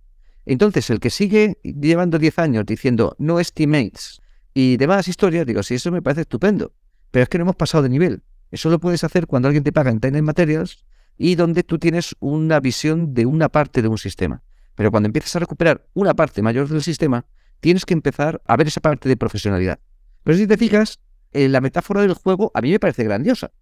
Entonces, el que sigue llevando 10 años diciendo no estimates y demás historias, digo, sí, eso me parece estupendo, pero es que no hemos pasado de nivel. Eso lo puedes hacer cuando alguien te paga en Time Materials y donde tú tienes una visión de una parte de un sistema. Pero cuando empiezas a recuperar una parte mayor del sistema, tienes que empezar a ver esa parte de profesionalidad. Pero si te fijas, eh, la metáfora del juego a mí me parece grandiosa.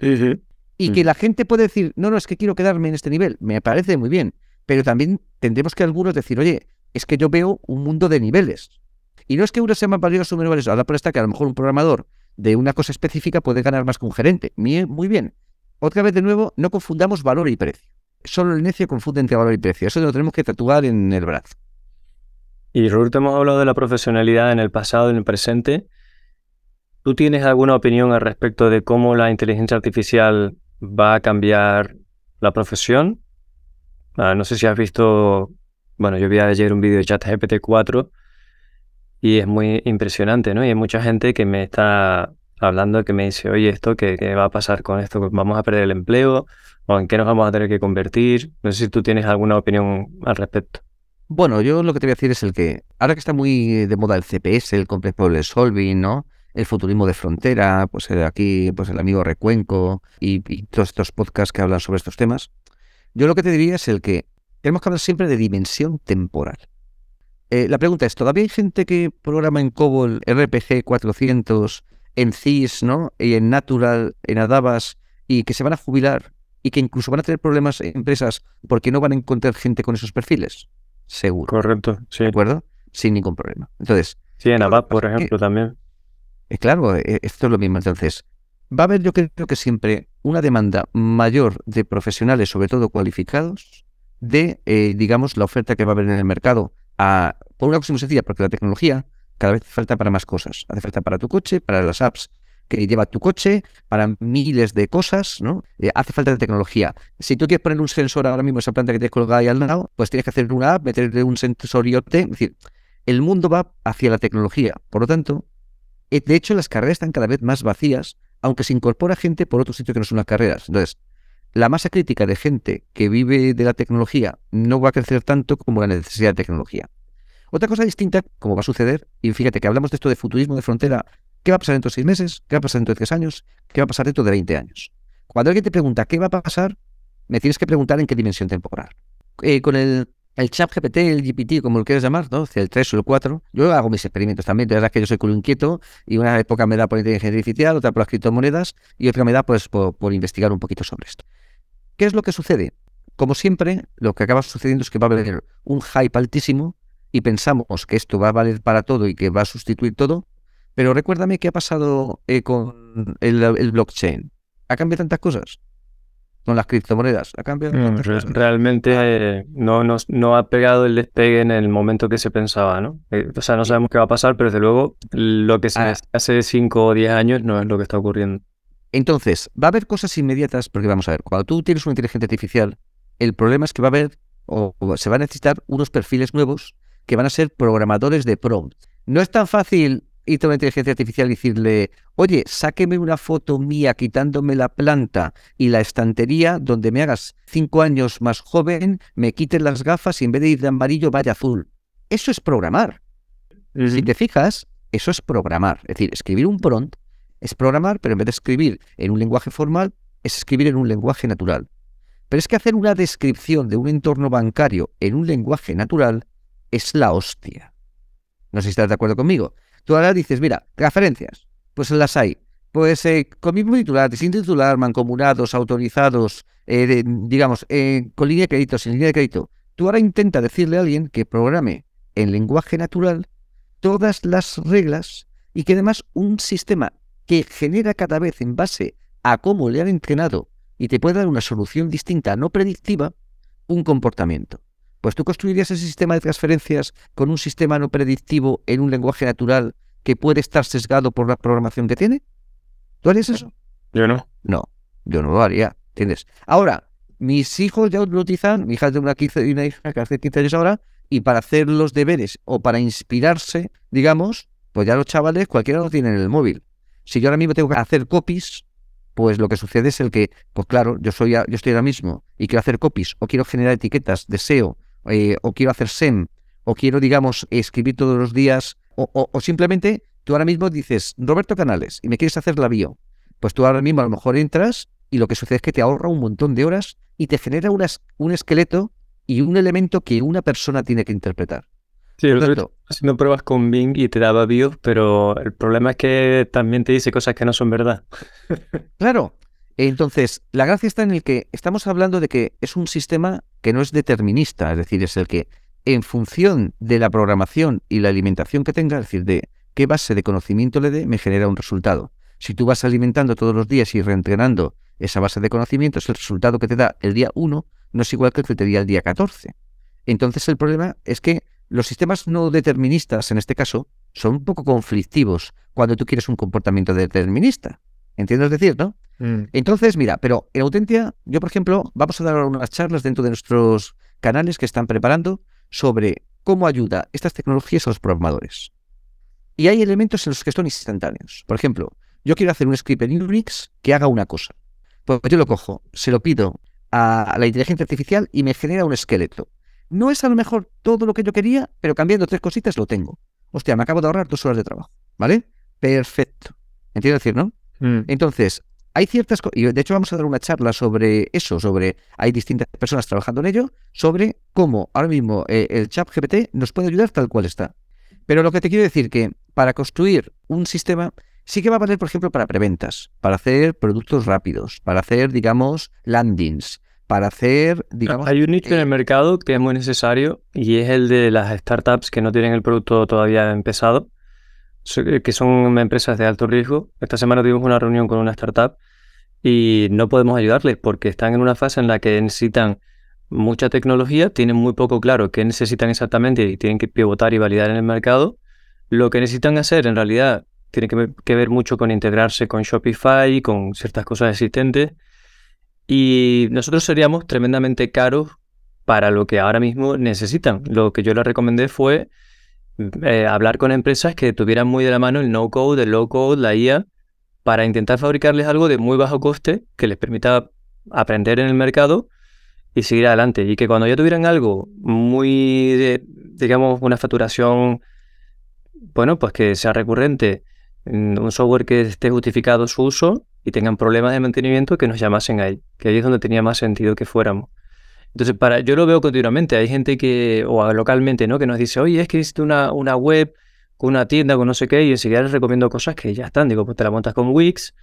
Sí, sí. Y mm. que la gente puede decir, no, no, es que quiero quedarme en este nivel. Me parece muy bien. Pero también tendremos que algunos decir, oye, es que yo veo un mundo de niveles. Y no es que uno sea más valioso o menos valioso. Ahora por esta que a lo mejor un programador de una cosa específica puede ganar más que un gerente. Muy bien. Otra vez de nuevo, no confundamos valor y precio. Solo el necio confunde entre valor y precio. Eso lo tenemos que tatuar en el brazo. Y Roberto, hemos hablado de la profesionalidad en el pasado y en el presente. ¿Tú tienes alguna opinión al respecto de cómo la inteligencia artificial va a cambiar la profesión. Ah, no sé si has visto, bueno, yo vi ayer un vídeo de ChatGPT 4 y es muy impresionante, ¿no? Y hay mucha gente que me está hablando que me dice, oye, esto, ¿qué, va a pasar con esto? ¿Vamos a perder el empleo? ¿O en qué nos vamos a tener que convertir? No sé si tú tienes alguna opinión al respecto. Bueno, yo lo que te voy a decir es el que, ahora que está muy de moda el CPS, el Complex Problem Solving, ¿no? el futurismo de frontera, pues eh, aquí pues el amigo Recuenco y, todos estos podcasts que hablan sobre estos temas. Yo lo que te diría es el que tenemos que hablar siempre de dimensión temporal. Eh, la pregunta es, ¿todavía hay gente que programa en COBOL RPG 400, en CIS, ¿no? y en Natural, en Adabas, y que se van a jubilar y que incluso van a tener problemas en empresas porque no van a encontrar gente con esos perfiles? Seguro. Correcto, sí. ¿De acuerdo? Sin ningún problema. Entonces... Sí, en ABAP, por ejemplo, también. Eh, claro, eh, esto es lo mismo. Entonces, va a haber, yo creo que siempre, una demanda mayor de profesionales, sobre todo cualificados, de, eh, digamos, la oferta que va a haber en el mercado. A, por una cosa muy sencilla, porque la tecnología cada vez falta para más cosas. Hace falta para tu coche, para las apps que lleva tu coche, para miles de cosas, ¿no? hace falta de tecnología. Si tú quieres poner un sensor ahora mismo esa planta que tienes colgada ahí al lado, pues tienes que hacer una app, meterle un sensor IoT. Es decir, el mundo va hacia la tecnología. Por lo tanto, eh, de hecho, las carreras están cada vez más vacías, aunque se incorpora gente por otro sitio que no son las carreras. Entonces, la masa crítica de gente que vive de la tecnología no va a crecer tanto como la necesidad de tecnología. Otra cosa distinta, como va a suceder, y fíjate que hablamos de esto de futurismo de frontera, ¿qué va a pasar dentro de seis meses? ¿Qué va a pasar dentro de tres años? ¿Qué va a pasar dentro de 20 años? Cuando alguien te pregunta qué va a pasar, me tienes que preguntar en qué dimensión temporal. Eh, con el el chat GPT, el GPT, como lo quieras llamar, ¿no? el 3 o el 4, yo hago mis experimentos también. De verdad que yo soy culo inquieto y una época me da por inteligencia artificial, otra por las criptomonedas y otra me da pues por, investigar un poquito sobre esto. ¿Qué es lo que sucede? Como siempre, lo que acaba sucediendo es que va a haber un hype altísimo y pensamos que esto va a valer para todo y que va a sustituir todo, pero recuérdame qué ha pasado eh, con el, el blockchain. ¿Ha cambiado tantas cosas? con las criptomonedas. Ha cambiado. realmente eh, no, no, ha pegado el despegue en el momento que se pensaba, ¿no? Eh, o sea, no sabemos qué va a pasar, pero desde luego lo que se ah. hace 5 o 10 años no es lo que está ocurriendo. Entonces, va a haber cosas inmediatas, porque vamos a ver, cuando tú tienes una inteligencia artificial, el problema es que va a haber, o se va a necesitar unos perfiles nuevos que van a ser programadores de prompt. No es tan fácil irte a una inteligencia artificial y decirle, oye, sáqueme una foto mía quitándome la planta y la estantería donde me hagas cinco años más joven, me quites las gafas y en vez de ir de amarillo vaya azul. Eso es programar. Si te fijas, eso es programar. Es decir, escribir un prompt es programar, pero en vez de escribir en un lenguaje formal, es escribir en un lenguaje natural. Pero es que hacer una descripción de un entorno bancario en un lenguaje natural es la hostia. No sé si estás de acuerdo conmigo. Tú ahora dices, mira, referencias, pues las hay. Pues eh, con mismo titular, sin titular, mancomunados, autorizados, eh, digamos, eh, con línea de crédito, sin línea de crédito. Tú ahora intenta decirle a alguien que programe en lenguaje natural todas las reglas y que además un sistema que genera cada vez en base a cómo le han entrenado y te puede dar una solución distinta, no predictiva, un comportamiento. Pues tú construirías ese sistema de transferencias con un sistema no predictivo en un lenguaje natural que puede estar sesgado por la programación que tiene. ¿Tú harías eso? Yo no. No, yo no lo haría, ¿entiendes? Ahora, mis hijos ya lo utilizan, mi hija de una, 15, y una hija que hace 15 años ahora, y para hacer los deberes o para inspirarse, digamos, pues ya los chavales cualquiera lo tiene en el móvil. Si yo ahora mismo tengo que hacer copies, pues lo que sucede es el que, pues claro, yo soy yo estoy ahora mismo y quiero hacer copies o quiero generar etiquetas de SEO eh, o quiero hacer SEM, o quiero, digamos, escribir todos los días, o, simplemente tú ahora mismo dices, Roberto Canales, y me quieres hacer la bio. Pues tú ahora mismo a lo mejor entras y lo que sucede es que te ahorra un montón de horas y te genera un esqueleto y un elemento que una persona tiene que interpretar. Sí, haciendo pruebas con Bing y te daba bio, pero el problema es que también te dice cosas que no son verdad. claro, entonces, la gracia está en el que estamos hablando de que es un sistema que no es determinista, es decir, es el que en función de la programación y la alimentación que tenga, es decir, de qué base de conocimiento le dé, me genera un resultado. Si tú vas alimentando todos los días y reentrenando esa base de conocimientos, el resultado que te da el día 1 no es igual que el que te da el día 14. Entonces el problema es que los sistemas no deterministas, en este caso, son un poco conflictivos cuando tú quieres un comportamiento determinista. ¿Entiendes decir, no? Mm. Entonces, mira, pero en Autentia, yo por ejemplo, vamos a dar unas charlas dentro de nuestros canales que están preparando sobre cómo ayuda estas tecnologías a los programadores. Y hay elementos en los que son instantáneos. Por ejemplo, yo quiero hacer un script en Unix que haga una cosa. Pues yo lo cojo, se lo pido a la inteligencia artificial y me genera un esqueleto. No es a lo mejor todo lo que yo quería, pero cambiando tres cositas lo tengo. Hostia, me acabo de ahorrar dos horas de trabajo. ¿Vale? Perfecto. ¿Entiendes decir, no? Mm. Entonces, hay ciertas cosas, y de hecho vamos a dar una charla sobre eso, sobre, hay distintas personas trabajando en ello, sobre cómo ahora mismo eh, el chat GPT nos puede ayudar tal cual está. Pero lo que te quiero decir que para construir un sistema sí que va a valer, por ejemplo, para preventas, para hacer productos rápidos, para hacer, digamos, landings, para hacer, digamos... Hay un nicho en el eh, mercado que es muy necesario y es el de las startups que no tienen el producto todavía empezado que son empresas de alto riesgo. Esta semana tuvimos una reunión con una startup y no podemos ayudarles porque están en una fase en la que necesitan mucha tecnología, tienen muy poco claro qué necesitan exactamente y tienen que pivotar y validar en el mercado. Lo que necesitan hacer en realidad tiene que ver, mucho con integrarse con Shopify, con ciertas cosas existentes. Y nosotros seríamos tremendamente caros para lo que ahora mismo necesitan. Lo que yo les recomendé fue eh, hablar con empresas que tuvieran muy de la mano el no-code, el low-code, la IA, para intentar fabricarles algo de muy bajo coste que les permita aprender en el mercado y seguir adelante. Y que cuando ya tuvieran algo muy, digamos, una facturación, bueno, pues que sea recurrente, un software que esté justificado su uso y tengan problemas de mantenimiento, que nos llamasen ahí, que ahí es donde tenía más sentido que fuéramos. Entonces, para, yo lo veo continuamente. Hay gente que, o localmente, ¿no? Que nos dice, oye, es que hiciste una, una web con una tienda, con no sé qué, y enseguida les recomiendo cosas que ya están. Digo, pues te la montas con Wix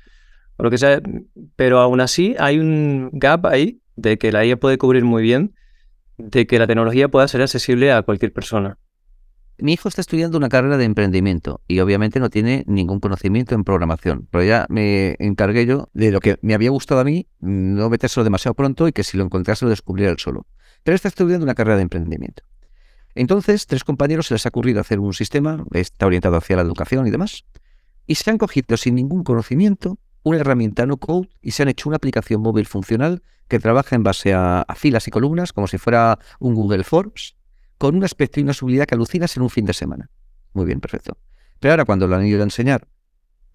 o lo que sea. Pero aún así hay un gap ahí de que la IA puede cubrir muy bien, de que la tecnología pueda ser accesible a cualquier persona. Mi hijo está estudiando una carrera de emprendimiento y obviamente no tiene ningún conocimiento en programación, pero ya me encargué yo de lo que me había gustado a mí, no metérselo demasiado pronto y que si lo encontrase lo descubriera él solo. Pero está estudiando una carrera de emprendimiento. Entonces, tres compañeros se les ha ocurrido hacer un sistema, está orientado hacia la educación y demás, y se han cogido sin ningún conocimiento una herramienta no code y se han hecho una aplicación móvil funcional que trabaja en base a, a filas y columnas, como si fuera un Google Forms, con un aspecto y una subida que alucinas en un fin de semana. Muy bien, perfecto. Pero ahora cuando lo han ido a enseñar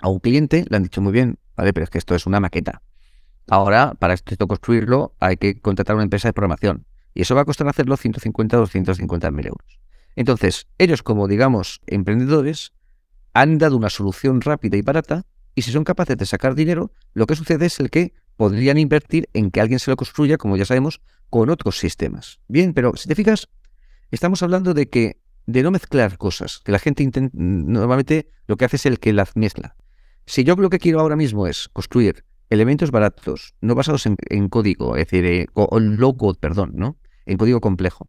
a un cliente, le han dicho muy bien, vale, pero es que esto es una maqueta. Ahora, para esto construirlo, hay que contratar una empresa de programación. Y eso va a costar hacerlo 150 o 250 mil euros. Entonces, ellos como, digamos, emprendedores, han dado una solución rápida y barata, y si son capaces de sacar dinero, lo que sucede es el que podrían invertir en que alguien se lo construya, como ya sabemos, con otros sistemas. Bien, pero si te fijas, Estamos hablando de que de no mezclar cosas, que la gente normalmente lo que hace es el que las mezcla. Si yo lo que quiero ahora mismo es construir elementos baratos, no basados en, código, es decir, eh, low code, perdón, ¿no? En código complejo.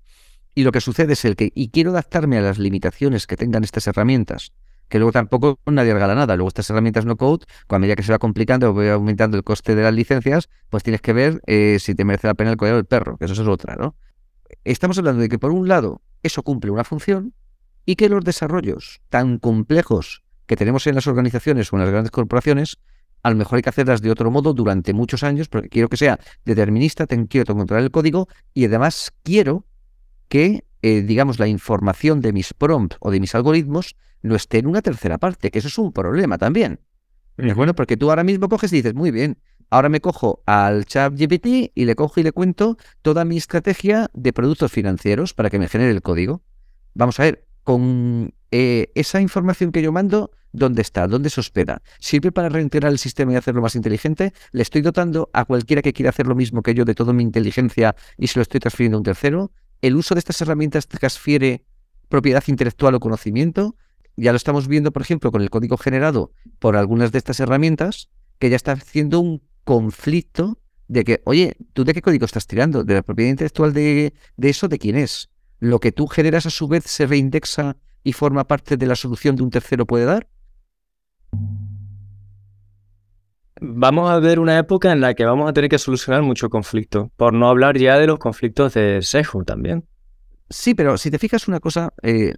Y lo que sucede es el que, y quiero adaptarme a las limitaciones que tengan estas herramientas, que luego tampoco nadie regala nada. Luego estas herramientas no code, cuando medida que se va complicando o va aumentando el coste de las licencias, pues tienes que ver eh, si te merece la pena el collar del perro, que eso es otra, ¿no? Estamos hablando de que por un lado eso cumple una función y que los desarrollos tan complejos que tenemos en las organizaciones o en las grandes corporaciones, a lo mejor hay que hacerlas de otro modo durante muchos años, porque quiero que sea determinista, quiero controlar el código y además quiero que, eh, digamos, la información de mis prompts o de mis algoritmos no esté en una tercera parte, que eso es un problema también. Es bueno porque tú ahora mismo coges y dices, muy bien, Ahora me cojo al chat GPT y le cojo y le cuento toda mi estrategia de productos financieros para que me genere el código. Vamos a ver, con eh, esa información que yo mando, ¿dónde está? ¿Dónde se hospeda? ¿Sirve para reintegrar el sistema y hacerlo más inteligente? ¿Le estoy dotando a cualquiera que quiera hacer lo mismo que yo de toda mi inteligencia y se lo estoy transfiriendo a un tercero? ¿El uso de estas herramientas transfiere propiedad intelectual o conocimiento? Ya lo estamos viendo, por ejemplo, con el código generado por algunas de estas herramientas, que ya está haciendo un conflicto de que, oye, ¿tú de qué código estás tirando? ¿De la propiedad intelectual de, de eso? ¿De quién es? ¿Lo que tú generas a su vez se reindexa y forma parte de la solución de un tercero puede dar? Vamos a ver una época en la que vamos a tener que solucionar mucho conflicto, por no hablar ya de los conflictos de sesgo también. Sí, pero si te fijas una cosa, eh,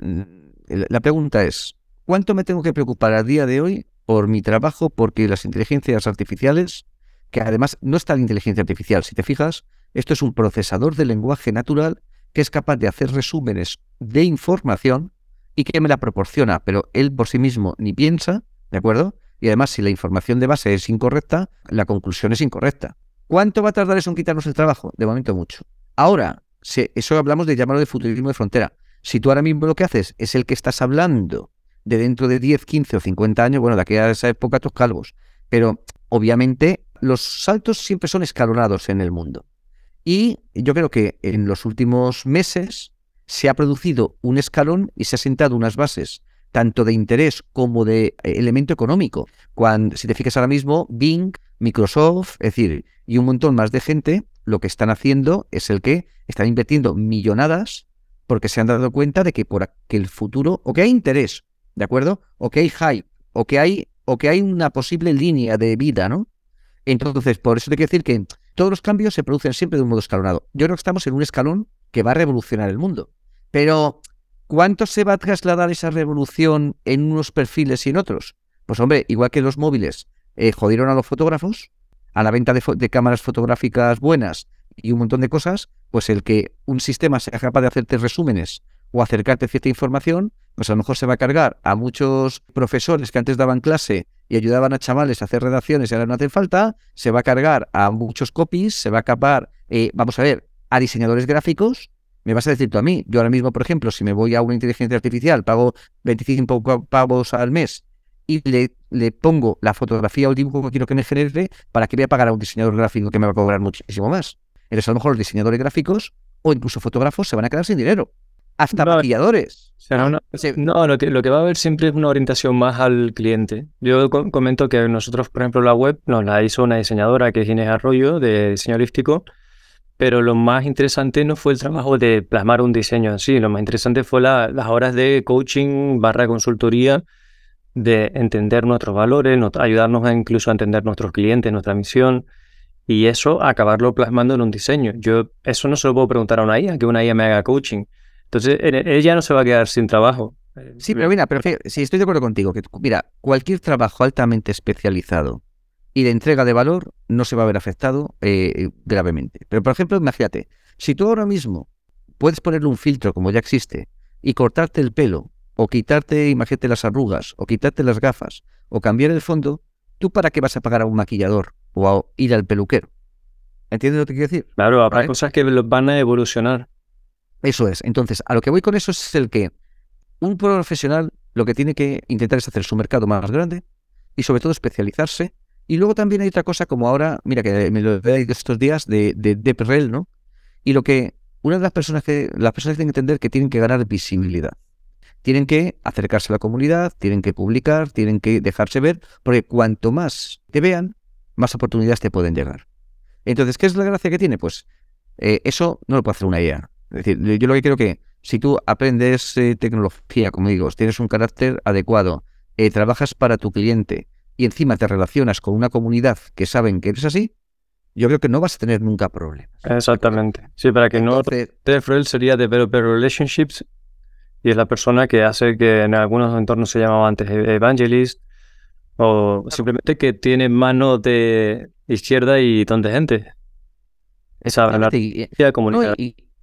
la pregunta es, ¿cuánto me tengo que preocupar a día de hoy por mi trabajo porque las inteligencias artificiales que además no está la inteligencia artificial. Si te fijas, esto es un procesador de lenguaje natural que es capaz de hacer resúmenes de información y que me la proporciona, pero él por sí mismo ni piensa, ¿de acuerdo? Y además, si la información de base es incorrecta, la conclusión es incorrecta. ¿Cuánto va a tardar eso en quitarnos el trabajo? De momento mucho. Ahora, si eso hablamos de llamarlo de futurismo de frontera. Si tú ahora mismo lo que haces es el que estás hablando de dentro de 10, 15 o 50 años, bueno, de aquí a esa época tus calvos. Pero obviamente los saltos siempre son escalonados en el mundo. Y yo creo que en los últimos meses se ha producido un escalón y se ha sentado unas bases tanto de interés como de eh, elemento económico. Cuando, si te fijas ahora mismo, Bing, Microsoft, es decir, y un montón más de gente, lo que están haciendo es el que están invirtiendo millonadas porque se han dado cuenta de que por que el futuro, o que hay interés, ¿de acuerdo? O que hay hype, o que hay, o que hay una posible línea de vida, ¿no? Entonces, por eso te quiero decir que todos los cambios se producen siempre de un modo escalonado. Yo creo que estamos en un escalón que va a revolucionar el mundo. Pero, ¿cuánto se va a trasladar esa revolución en unos perfiles y en otros? Pues hombre, igual que los móviles eh, jodieron a los fotógrafos, a la venta de, de, cámaras fotográficas buenas y un montón de cosas, pues el que un sistema sea capaz de hacerte resúmenes o acercarte cierta información, pues a lo mejor se va a cargar a muchos profesores que antes daban clase y ayudaban a chavales a hacer redacciones y ahora no hacen falta, se va a cargar a muchos copies, se va a capar, eh, vamos a ver, a diseñadores gráficos. Me vas a decir tú a mí, yo ahora mismo, por ejemplo, si me voy a una inteligencia artificial, pago 25 pavos al mes y le, le pongo la fotografía o el dibujo que quiero que me genere, ¿para que voy a pagar a un diseñador gráfico que me va a cobrar muchísimo más? Entonces, a lo mejor los diseñadores gráficos o incluso fotógrafos se van a quedar sin dinero hasta maquilladores. no, lo, que, lo que va a haber siempre es una orientación más al cliente. Yo comento que nosotros, por ejemplo, la web nos la hizo una diseñadora que es Inés Arroyo, de diseño holístico, pero lo más interesante no fue el trabajo de plasmar un diseño en sí, lo más interesante fue las horas de coaching barra consultoría, de entender nuestros valores, ayudarnos incluso a entender nuestros clientes, nuestra misión, y eso acabarlo plasmando en un diseño. Yo eso no se lo puedo preguntar a una IA, que una IA me haga coaching. Entonces, ella no se va a quedar sin trabajo. Sí, pero mira, pero sí, estoy de acuerdo contigo. Que, mira, cualquier trabajo altamente especializado y de entrega de valor no se va a ver afectado eh, gravemente. Pero, por ejemplo, imagínate, si tú ahora mismo puedes ponerle un filtro, como ya existe, y cortarte el pelo, o quitarte, imagínate, las arrugas, o quitarte las gafas, o cambiar el fondo, ¿tú para qué vas a pagar a un maquillador o a ir al peluquero? ¿Entiendes lo que quiero decir? Claro, habrá cosas que van a evolucionar. Eso es. Entonces, a lo que voy con eso es el que un profesional lo que tiene que intentar es hacer su mercado más grande y sobre todo especializarse y luego también hay otra cosa como ahora, mira que me lo leído estos días de, de DeepRel, ¿no? Y lo que una de las personas que las personas tienen que entender que tienen que ganar visibilidad. Tienen que acercarse a la comunidad, tienen que publicar, tienen que dejarse ver, porque cuanto más te vean, más oportunidades te pueden llegar. Entonces, ¿qué es la gracia que tiene? Pues eh, eso no lo puede hacer una IA. Es decir, yo lo que quiero que si tú aprendes eh, tecnología, como digo, tienes un carácter adecuado, eh, trabajas para tu cliente, y encima te relacionas con una comunidad que saben que eres así, yo creo que no vas a tener nunca problemas. Exactamente. Sí, para que no TFREL sería Developer Relationships y es la persona que hace que en algunos entornos se llamaba antes Evangelist o simplemente que tiene mano de izquierda y ton de gente. Esa la comunicar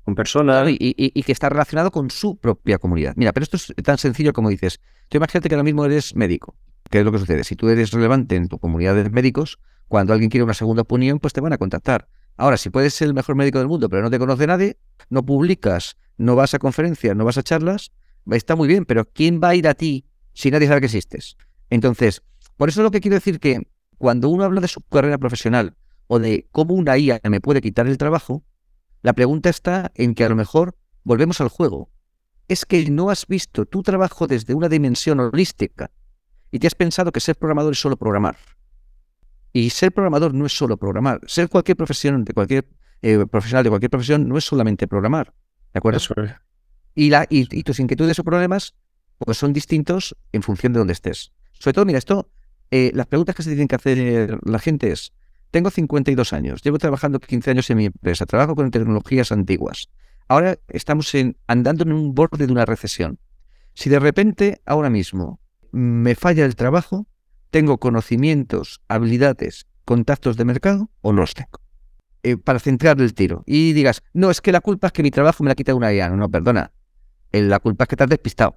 con personas. Y, y, que está relacionado con su propia comunidad. Mira, pero esto es tan sencillo como dices. Tú imagínate que ahora mismo eres médico. ¿Qué es lo que sucede? Si tú eres relevante en tu comunidad de médicos, cuando alguien quiere una segunda opinión, pues te van a contactar. Ahora, si puedes ser el mejor médico del mundo, pero no te conoce nadie, no publicas, no vas a conferencias, no vas a charlas, está muy bien, pero ¿quién va a ir a ti si nadie sabe que existes? Entonces, por eso es lo que quiero decir que cuando uno habla de su carrera profesional o de cómo una IA me puede quitar el trabajo, la pregunta está en que a lo mejor volvemos al juego. Es que no has visto tu trabajo desde una dimensión holística y te has pensado que ser programador es solo programar. Y ser programador no es solo programar. Ser cualquier profesión de cualquier eh, profesional de cualquier profesión no es solamente programar. ¿De acuerdo? Y, la, y, tus inquietudes o problemas pues son distintos en función de dónde estés. Sobre todo, mira, esto, eh, las preguntas que se tienen que hacer la gente es, tengo 52 años, llevo trabajando 15 años en mi empresa, trabajo con tecnologías antiguas. Ahora estamos en, andando en un borde de una recesión. Si de repente, ahora mismo, me falla el trabajo, tengo conocimientos, habilidades, contactos de mercado o no los tengo. Eh, para centrar el tiro. Y digas, no, es que la culpa es que mi trabajo me la quita una IA. No, no, perdona. Eh, la culpa es que te has despistado.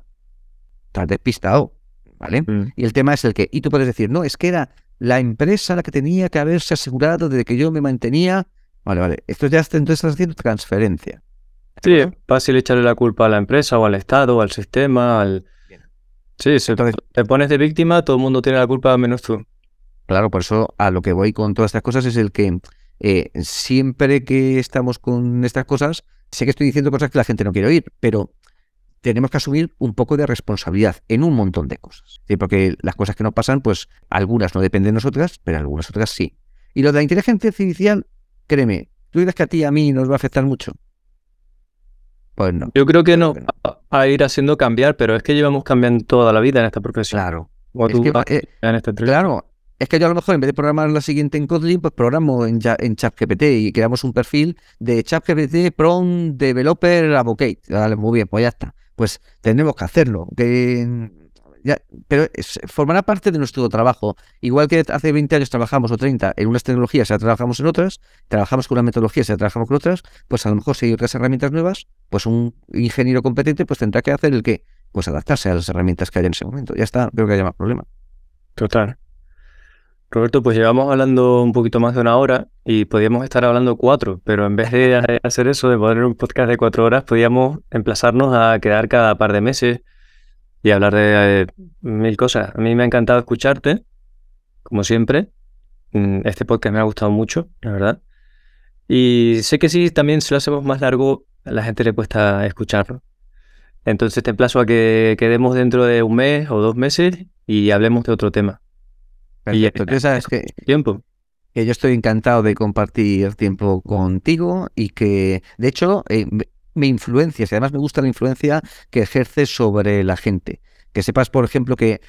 Has despistado. ¿Vale? Mm. Y el tema es el que, y tú puedes decir, no, es que era la empresa la que tenía que haberse asegurado de que yo me mantenía. Vale, vale. Esto ya está, entonces estás haciendo transferencia. Sí, fácil echarle la culpa a la empresa o al Estado, o al sistema, al, Sí, si te pones de víctima, todo el mundo tiene la culpa menos tú. Claro, por eso a lo que voy con todas estas cosas es el que eh, siempre que estamos con estas cosas, sé que estoy diciendo cosas que la gente no quiere oír, pero tenemos que asumir un poco de responsabilidad en un montón de cosas. Porque las cosas que nos pasan, pues algunas no dependen de nosotras, pero algunas otras sí. Y lo de la inteligencia artificial, créeme, ¿tú crees que a ti y a mí nos va a afectar mucho? Pues no. Yo creo que no a ir haciendo cambiar, pero es que llevamos cambiando toda la vida en esta profesión. Claro. Es que, eh, en este claro, es que yo a lo mejor en vez de programar la siguiente en Kotlin, pues programo en, en ChatGPT y creamos un perfil de ChatGPT Prompt Developer Advocate. Vale, muy bien, pues ya está. Pues tenemos que hacerlo. Que pero formará parte de nuestro trabajo. Igual que hace 20 años trabajamos o 30 en unas tecnologías, ya trabajamos en otras, trabajamos con una metodología, ya trabajamos con otras, pues a lo mejor si hay otras herramientas nuevas, pues un ingeniero competente pues tendrá que hacer el que, pues adaptarse a las herramientas que hay en ese momento. Ya está, creo que haya más problema. Total. Roberto, pues llevamos hablando un poquito más de una hora y podíamos estar hablando cuatro, pero en vez de hacer eso, de poner un podcast de cuatro horas, podíamos emplazarnos a quedar cada par de meses y hablar de eh, mil cosas. A mí me ha encantado escucharte, como siempre. Mm, este podcast me ha gustado mucho, la verdad. Y sé que si también si lo hacemos más largo, a la gente le cuesta escucharlo. Entonces te emplazo a que quedemos dentro de un mes o dos meses y hablemos de otro tema. Perfecto. Sabes que tiempo. que yo estoy encantado de compartir tiempo contigo y que, de hecho, eh, me influencias y además me gusta la influencia que ejerces sobre la gente. Que sepas, por ejemplo, que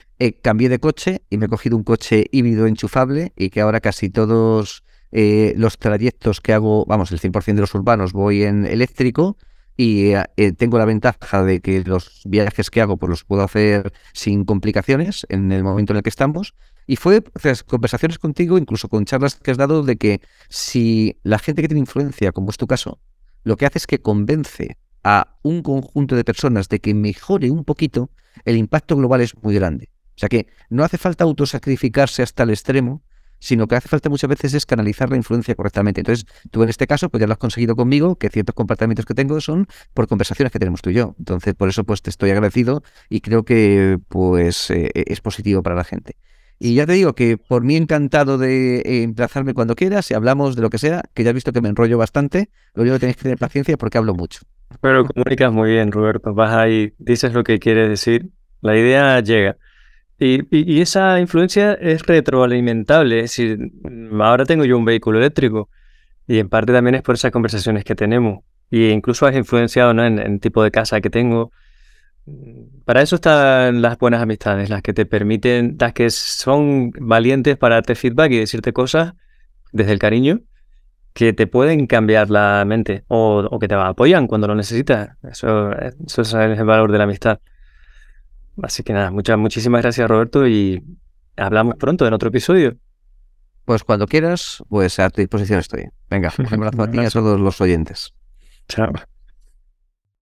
cambié de coche y me he cogido un coche híbrido enchufable y que ahora casi todos eh, los trayectos que hago, vamos, el 100% de los urbanos voy en eléctrico y eh, tengo la ventaja de que los viajes que hago pues los puedo hacer sin complicaciones en el momento en el que estamos y fue conversaciones contigo, incluso con charlas que has dado, de que si la gente que tiene influencia, como es tu caso, lo que hace es que convence a un conjunto de personas de que mejore un poquito, el impacto global es muy grande. O sea que no hace falta autosacrificarse hasta el extremo, sino que hace falta muchas veces es canalizar la influencia correctamente. Entonces, tú en este caso, pues ya lo has conseguido conmigo, que ciertos comportamientos que tengo son por conversaciones que tenemos tú y yo. Entonces, por eso pues te estoy agradecido y creo que pues eh, es positivo para la gente. Y ya te digo que por mí encantado de eh, emplazarme cuando quieras y hablamos de lo que sea, que ya has visto que me enrollo bastante. Lo único que tenéis que tener paciencia porque hablo mucho. Pero comunicas muy bien, Roberto. Vas ahí, dices lo que quieres decir. La idea llega. Y, esa influencia es retroalimentable. Es decir, ahora tengo yo un vehículo eléctrico y en parte también es por esas conversaciones que tenemos. Y incluso has influenciado ¿no? en el tipo de casa que tengo para eso están las buenas amistades, las que te permiten, las que son valientes para darte feedback y decirte cosas desde el cariño que te pueden cambiar la mente o, que te apoyan cuando lo necesitas. Eso, eso es el valor de la amistad. Así que nada, muchas, muchísimas gracias Roberto y hablamos pronto en otro episodio. Pues cuando quieras, pues a tu disposición estoy. Venga, un abrazo a ti y a todos los oyentes. Chao.